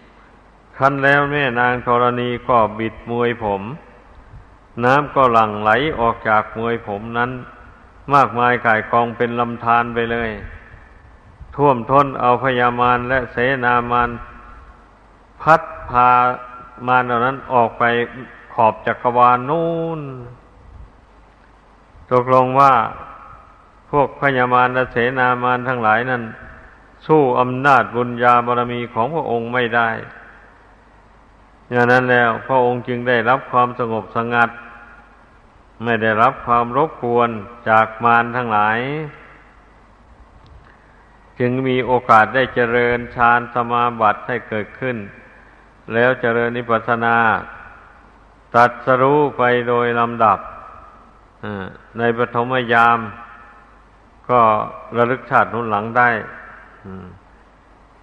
คันแล้วแม่นางธรณีก็บิดมวยผม น้ำก็หลั่งไหลออกจากมวยผมนั้น มากมายก่ายกองเป็นลำธารไปเลย ท่วมท้นเอาพญามารและเสนามารพัดพามารเหล่านั้นออกไปขอบจักรวาลนู่นตกลงว่าพวกพญามารและเสนามารทั้งหลายนั้น สู้อำนาจบุญญาบารมีของพระองค์ไม่ได้ อย่างนั้นแล้วพระองค์จึงได้รับความสงบสงัด ไม่ได้รับความรบกวนจากมารทั้งหลาย จึงมีโอกาสได้เจริญฌานสมาบัติให้เกิดขึ้น แล้วเจริญนิพพานา ตัดสรู้ไปโดยลำดับในปฐมยาม ก็ระลึกชาตินุนหลังได้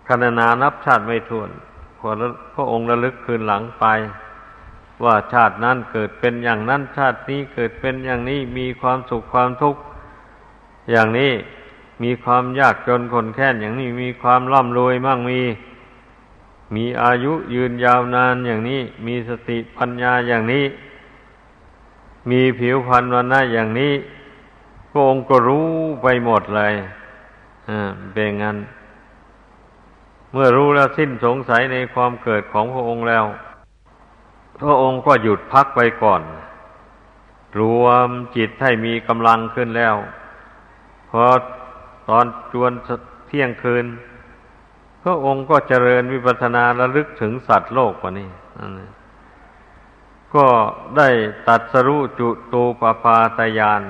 ขณนานับชาติไม่ถ้วน พอพระองค์ระลึกคืนหลังไป ว่าชาตินั้นเกิดเป็นอย่างนั้น ชาตินี้เกิดเป็นอย่างนี้มีความสุขความทุกข์อย่างนี้มีความยากจนคนแค้นอย่างนี้มีความร่ำรวยมั่งมี มีอายุยืนยาวนานอย่างนี้ มีสติปัญญาอย่างนี้ มีผิวพรรณวันนะอย่างนี้พระองค์ก็รู้ไปหมดเลยอ่าเป็นงั้น เมื่อรู้แล้วสิ้นสงสัยในความเกิดของพระองค์แล้ว พระองค์ก็หยุดพักไปก่อน รวมจิตให้มีกำลังขึ้นแล้ว พอตอนจวนเที่ยงคืน พระองค์ก็เจริญวิปัสสนาระลึกถึงสัตว์โลกกว่านี้ก็ได้ตัดสรุจุตูปปาตยาน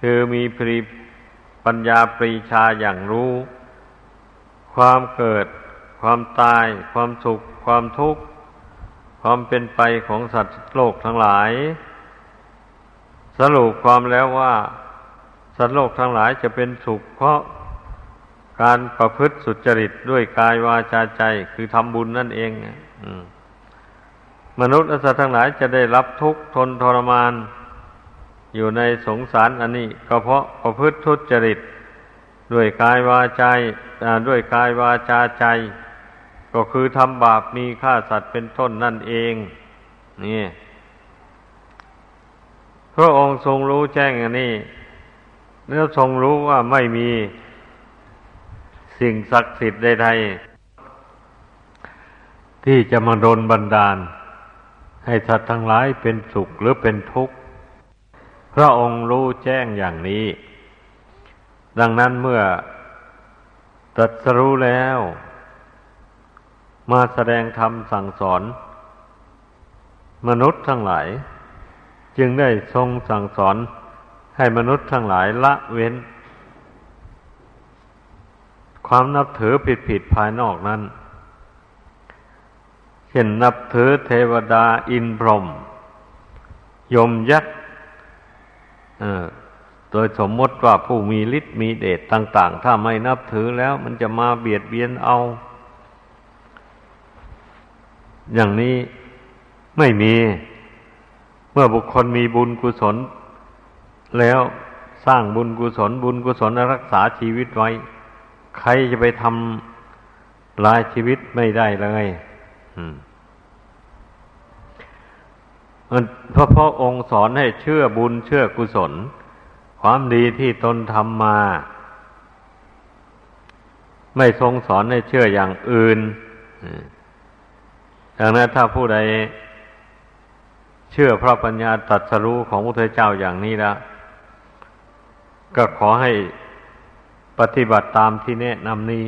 คือมีปริปัญญาปรีชาอย่างรู้ ความเกิด ความตาย ความสุข ความทุกข์ ความเป็นไปของสัตว์โลกทั้งหลาย สรุปความแล้วว่า สัตว์โลกทั้งหลายจะเป็นสุข เพราะการประพฤติสุจริตด้วยกายวาจาใจคือทำบุญนั่นเองมนุษย์และสัตว์ทั้งหลายจะได้รับทุกข์ทนทรมาน อยู่ในสงสารอันนี้ก็เพราะประพฤติทุจริต ด้วยกายวาจาด้วยกายวาจาใจ ก็คือทำบาปมีฆ่าสัตว์เป็นต้นนั่นเอง นี่พระองค์ทรงรู้แจ้งอันนี้แล้วทรงรู้ว่าไม่มีสิ่งศักดิ์สิทธิ์ใดๆที่จะมาโดนบันดาล ให้สัตว์ทั้งหลายเป็นสุขหรือเป็นทุกข์ พระองค์รู้แจ้งอย่างนี้ ดังนั้นเมื่อตรัสรู้แล้ว มาแสดงธรรมสั่งสอน มนุษย์ทั้งหลาย จึงได้ทรงสั่งสอนให้มนุษย์ทั้งหลายละเว้น ความนับถือผิดผิดภายนอกนั้น เช่นนับถือเทวดาอินพรหมยมยักษ์ โดยสมมติว่าผู้มีฤทธิ์มีเดชต่าง ๆ ถ้าไม่นับถือแล้ว มันจะมาเบียดเบียนเอา อย่างนี้ไม่มี เมื่อบุคคลมีบุญกุศล แล้วสร้างบุญกุศล บุญกุศลรักษาชีวิตไว้ ใครจะไปทำลายชีวิตไม่ได้เลยเพราะพระองค์สอนให้เชื่อบุญเชื่อกุศล ความดีที่ตนทำมา ไม่ทรงสอนให้เชื่ออย่างอื่นดังนั้นถ้าผู้ใด เชื่อพระปัญญาตรัสรู้ของพระพุทธเจ้าอย่างนี้แล้วก็ขอให้ปฏิบัติตามที่แนะนำนี้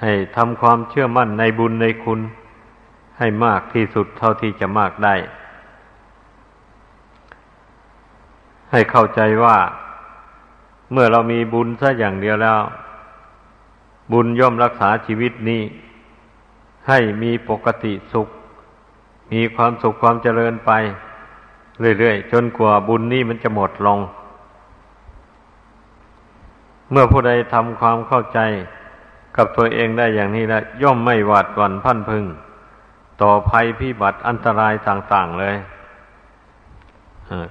ให้ทำความเชื่อมั่นในบุญในคุณ ให้มากที่สุดเท่าที่จะมากได้ ให้เข้าใจว่าเมื่อเรามีบุญซะอย่างเดียวแล้ว บุญย่อมรักษาชีวิตนี้ ให้มีปกติสุข มีความสุขความเจริญไป เรื่อยๆ จนกว่าบุญนี้มันจะหมดลง เมื่อผู้ใดทำความเข้าใจกับตัวเองได้อย่างนี้แล้วย่อมไม่หวาดหวั่นพันพึง ต่อภัยพิบัติอันตรายต่างๆเลย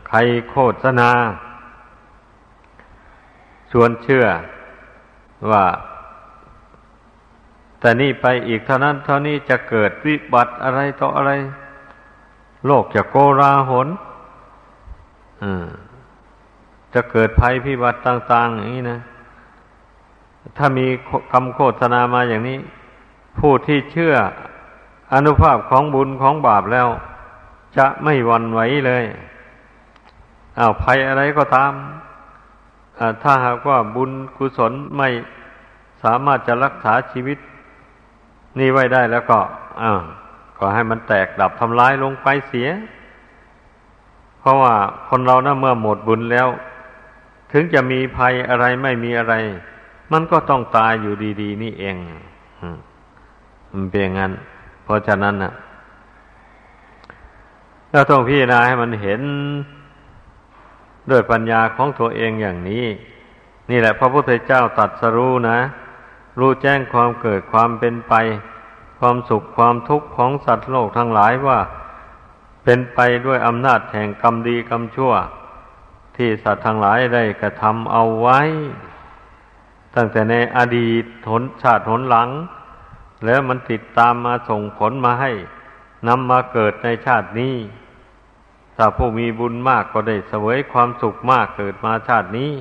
ใครโฆษณาชวนเชื่อว่า แต่นี่ไปอีกเท่านั้นเท่านี้จะเกิดวิบัติอะไรต่ออะไร โลกจะโกราหนจะเกิดภัยพิบัติต่าง ๆ อย่างนี้นะ ถ้ามีคำโฆษณามาอย่างนี้ ผู้ที่เชื่ออนุภาพของบุญของบาปแล้ว จะไม่วันไหวเลย อา้าวภัยอะไรก็ตามถ้าหากว่าบุญกุศลไม่สามารถจะรักษาชีวิต นี่ไว้ได้แล้วก็อ่าก็ให้มันแตกดับทำลายลงไปเสีย เพราะว่าคนเรานะ่ะเมื่อหมดบุญแล้ว ถึงจะมีภัยอะไรไม่มีอะไร มันก็ต้องตายอยู่ดี ๆ นี่เองมันเป็นอย่างนั้น เพราะฉะนั้นนะเราต้องพิจารณาให้มันเห็น ด้วยปัญญาของตัวเองอย่างนี้ นี่แหละพระพุทธเจ้าตัดสรู้นะ รู้แจ้งความเกิดความเป็นไป ความสุขความทุกข์ของสัตว์โลกทั้งหลายว่า เป็นไปด้วยอำนาจแห่งกรรมดีกรรมชั่ว ที่สัตว์ทั้งหลายได้กระทำเอาไว้ ตั้งแต่ในอดีตหนชาติหนหลัง แล้วมันติดตามมาส่งผลมาให้นำมาเกิดในชาตินี้ ถ้าผู้มีบุญมากก็ได้เสวยความสุขมากเกิดมาชาตินี้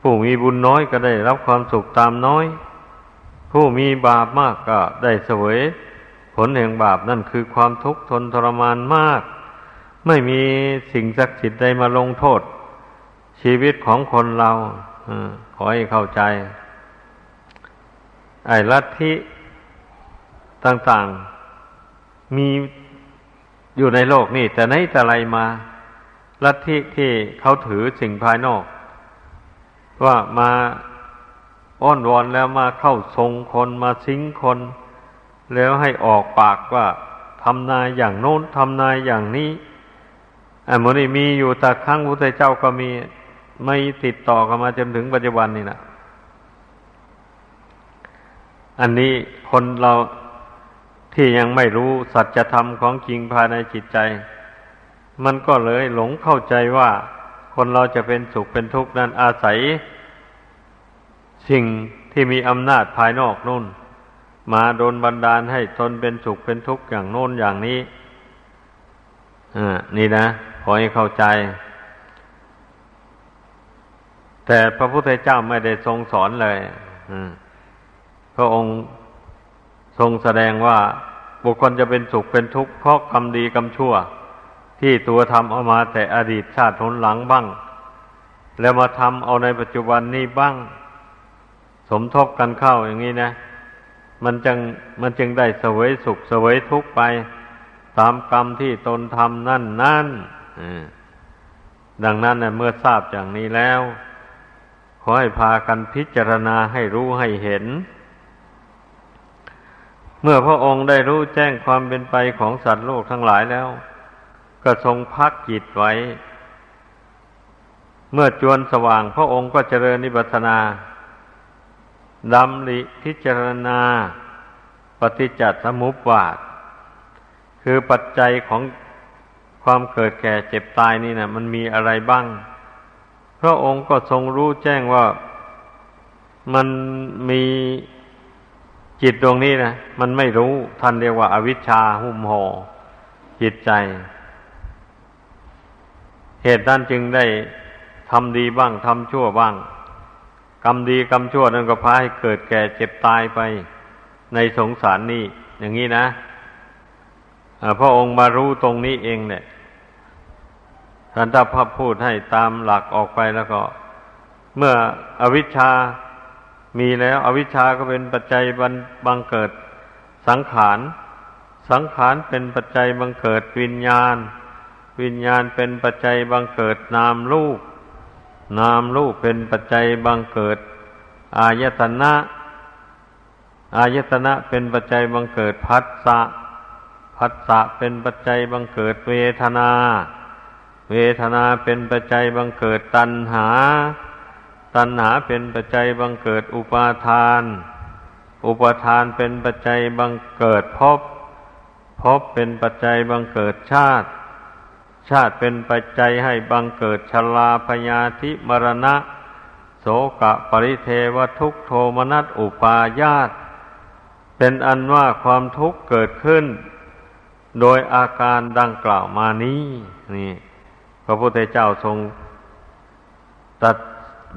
ผู้มีบุญน้อยก็ได้รับความสุขตามน้อย ผู้มีบาปมากก็ได้เสวย ผลแห่งบาปนั่นคือความทุกข์ทนทรมานมาก ไม่มีสิ่งศักดิ์สิทธิ์ใดมาลงโทษ ชีวิตของคนเราขอให้เข้าใจ ไอ้ลัทธิต่างๆ มี อยู่ในโลกนี่แต่ไหนแต่ไรมา ลัทธิที่เขาถือสิ่งภายนอก ว่ามาอ้อนวอนแล้วมาเข้าทรงคนมาสิงคน แล้วให้ออกปากว่าทำนายอย่างโน้นทำนายอย่างนี้อันนี้มีอยู่แต่ครั้งพระเจ้าก็มีไม่ติดต่อกันมาจนถึงปัจจุบันนี่นะอันนี้คนเรา ที่ยังไม่รู้สัจธรรมของจริงภายในจิตใจ มันก็เลยหลงเข้าใจว่า คนเราจะเป็นสุขเป็นทุกข์นั้นอาศัย สิ่งที่มีอำนาจภายนอกนู่น มาโดนบันดาลให้ตนเป็นสุขเป็นทุกข์อย่างโน้นอย่างนี้อ่านี่นะขอให้เข้าใจ แต่พระพุทธเจ้าไม่ได้ทรงสอนเลยพระองค์ ทรงแสดงว่าบุคคลจะเป็นสุขเป็นทุกข์เพราะกรรมดีกรรมชั่ว ที่ตัวทำเอามาแต่อดีตชาติทนหลังบ้าง แล้วมาทำเอาในปัจจุบันนี้บ้าง สมทบกันเข้าอย่างนี้นะ มันจึงมันจึงได้เสวยสุขเสวยทุกข์ไป ตามกรรมที่ตนทำนั่นนั่นดังนั้นเมื่อทราบอย่างนี้แล้ว ขอให้พากันพิจารณาให้รู้ให้เห็น เมื่อพระองค์ได้รู้แจ้งความเป็นไปของสัตว์โลกทั้งหลายแล้ว ก็ทรงพักจิตไว้ เมื่อจวนสว่างพระองค์ก็เจริญนิบัตนาดำริพิจารณา ปฏิจจสมุปบาท คือปัจจัยของความเกิดแก่เจ็บตายนี่นะมันมีอะไรบ้าง พระองค์ก็ทรงรู้แจ้งว่ามันมี จิตดวงนี้นะมันไม่รู้ท่านเรียกว่าอาวิชชาหุ้มห่อจิตใจ เหตุนั้นจึงได้ทำดีบ้างทำชั่วบ้าง กรรมดีกรรมชั่วนั้นก็พาให้เกิดแก่เจ็บตายไปในสงสารนี่อย่างนี้นะพระองค์มารู้ตรงนี้เองเนี่ยท่านถ้าพระพูดให้ตามหลักออกไปแล้วก็ เมื่ออวิชชา มีแล้ว อวิชชาก็เป็นปัจจัยบังเกิดสังขาร สังขารเป็นปัจจัยบังเกิดวิญญาณ วิญญาณเป็นปัจจัยบังเกิดนามรูป นามรูปเป็นปัจจัยบังเกิด อายตนะอายตนะเป็นปัจจัยบังเกิดพัสสะพัสสะเป็นปัจจัยบังเกิดเวทนา เวทนาเป็นปัจจัยบังเกิดตัณหา ตัณหาเป็นปัจจัยบังเกิดอุปาทาน อุปาทานเป็นปัจจัยบังเกิดภพ ภพเป็นปัจจัยบังเกิดชาติ ชาติเป็นปัจจัยให้บังเกิดชลาพยาธิมรณะ โสกะปริเทวทุกโทมนัสอุปาญาต เป็นอันว่าความทุกข์เกิดขึ้น โดยอาการดังกล่าวมานี้นี่ พระพุทธเจ้าทรงตัด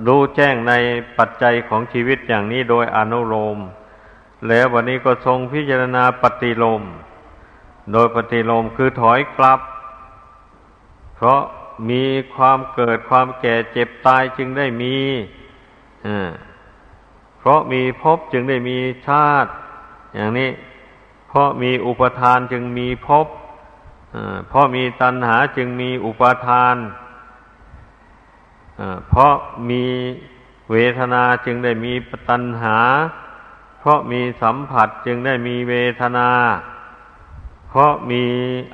รู้แจ้งในปัจจัยของชีวิตอย่างนี้โดยอนุโลม แล้ววันนี้ก็ทรงพิจารณาปฏิโลม โดยปฏิโลมคือถอยกลับ เพราะมีความเกิดความแก่เจ็บตายจึงได้มีเพราะมีภพจึงได้มีชาติ อย่างนี้ เพราะมีอุปทานจึงมีภพเพราะมีตัณหาจึงมีอุปทาน เพราะมีเวทนาจึงได้มีตัณหา เพราะมีสัมผัสจึงได้มีเวทนา เพราะมี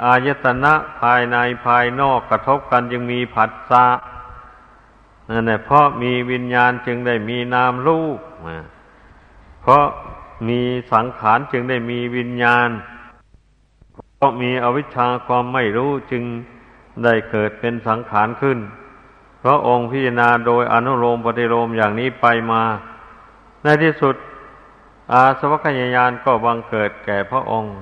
อายตนะภายในภายนอกกระทบกันจึงมีผัสสะนั่นแหละเพราะมีวิญญาณจึงได้มีนามรูปเพราะมีสังขารจึงได้มีวิญญาณ เพราะมีอวิชชาความไม่รู้จึงได้เกิดเป็นสังขารขึ้น พระองค์พิจารณาโดยอนุโลมปฏิโลมอย่างนี้ไปมา ในที่สุด อาสวัคยายานก็บังเกิดแก่พระองค์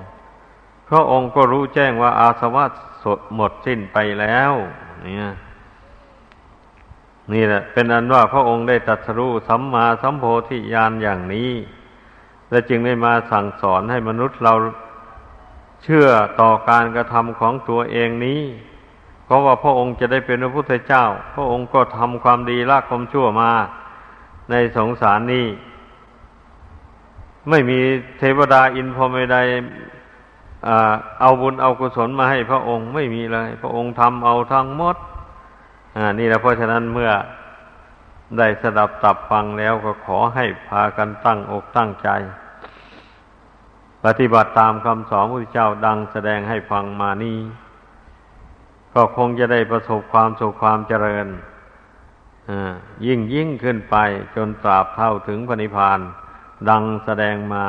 พระองค์ก็รู้แจ้งว่าอาสวะสดหมดสิ้นไปแล้วเนี่ยนี่แหละเป็นอันว่าพระองค์ได้ตรัสรู้สัมมาสัมโพธิญาณอย่างนี้ และจึงได้มาสั่งสอนให้มนุษย์เราเชื่อต่อการกระทำของตัวเองนี้ เพราะว่าพระองค์จะได้เป็นพระพุทธเจ้า พระองค์ก็ทำความดีละความชั่วมาในสงสารนี้ ไม่มีเทวดาอินพรหมใดเอาบุญเอากุศลมาให้พระองค์ไม่มีเลย พระองค์ทำเอาทั้งหมดอ่านี่แหละเพราะฉะนั้นเมื่อได้สดับตับฟังแล้วก็ขอให้พากันตั้งอกตั้งใจ ปฏิบัติตามคำสอนพระเจ้าดังแสดงให้ฟังมานี้ ก็คงจะได้ประสบความสุขความเจริญยิ่งยิ่งขึ้นไปจนตราบเท่าถึงพระนิพพานดังแสดงมา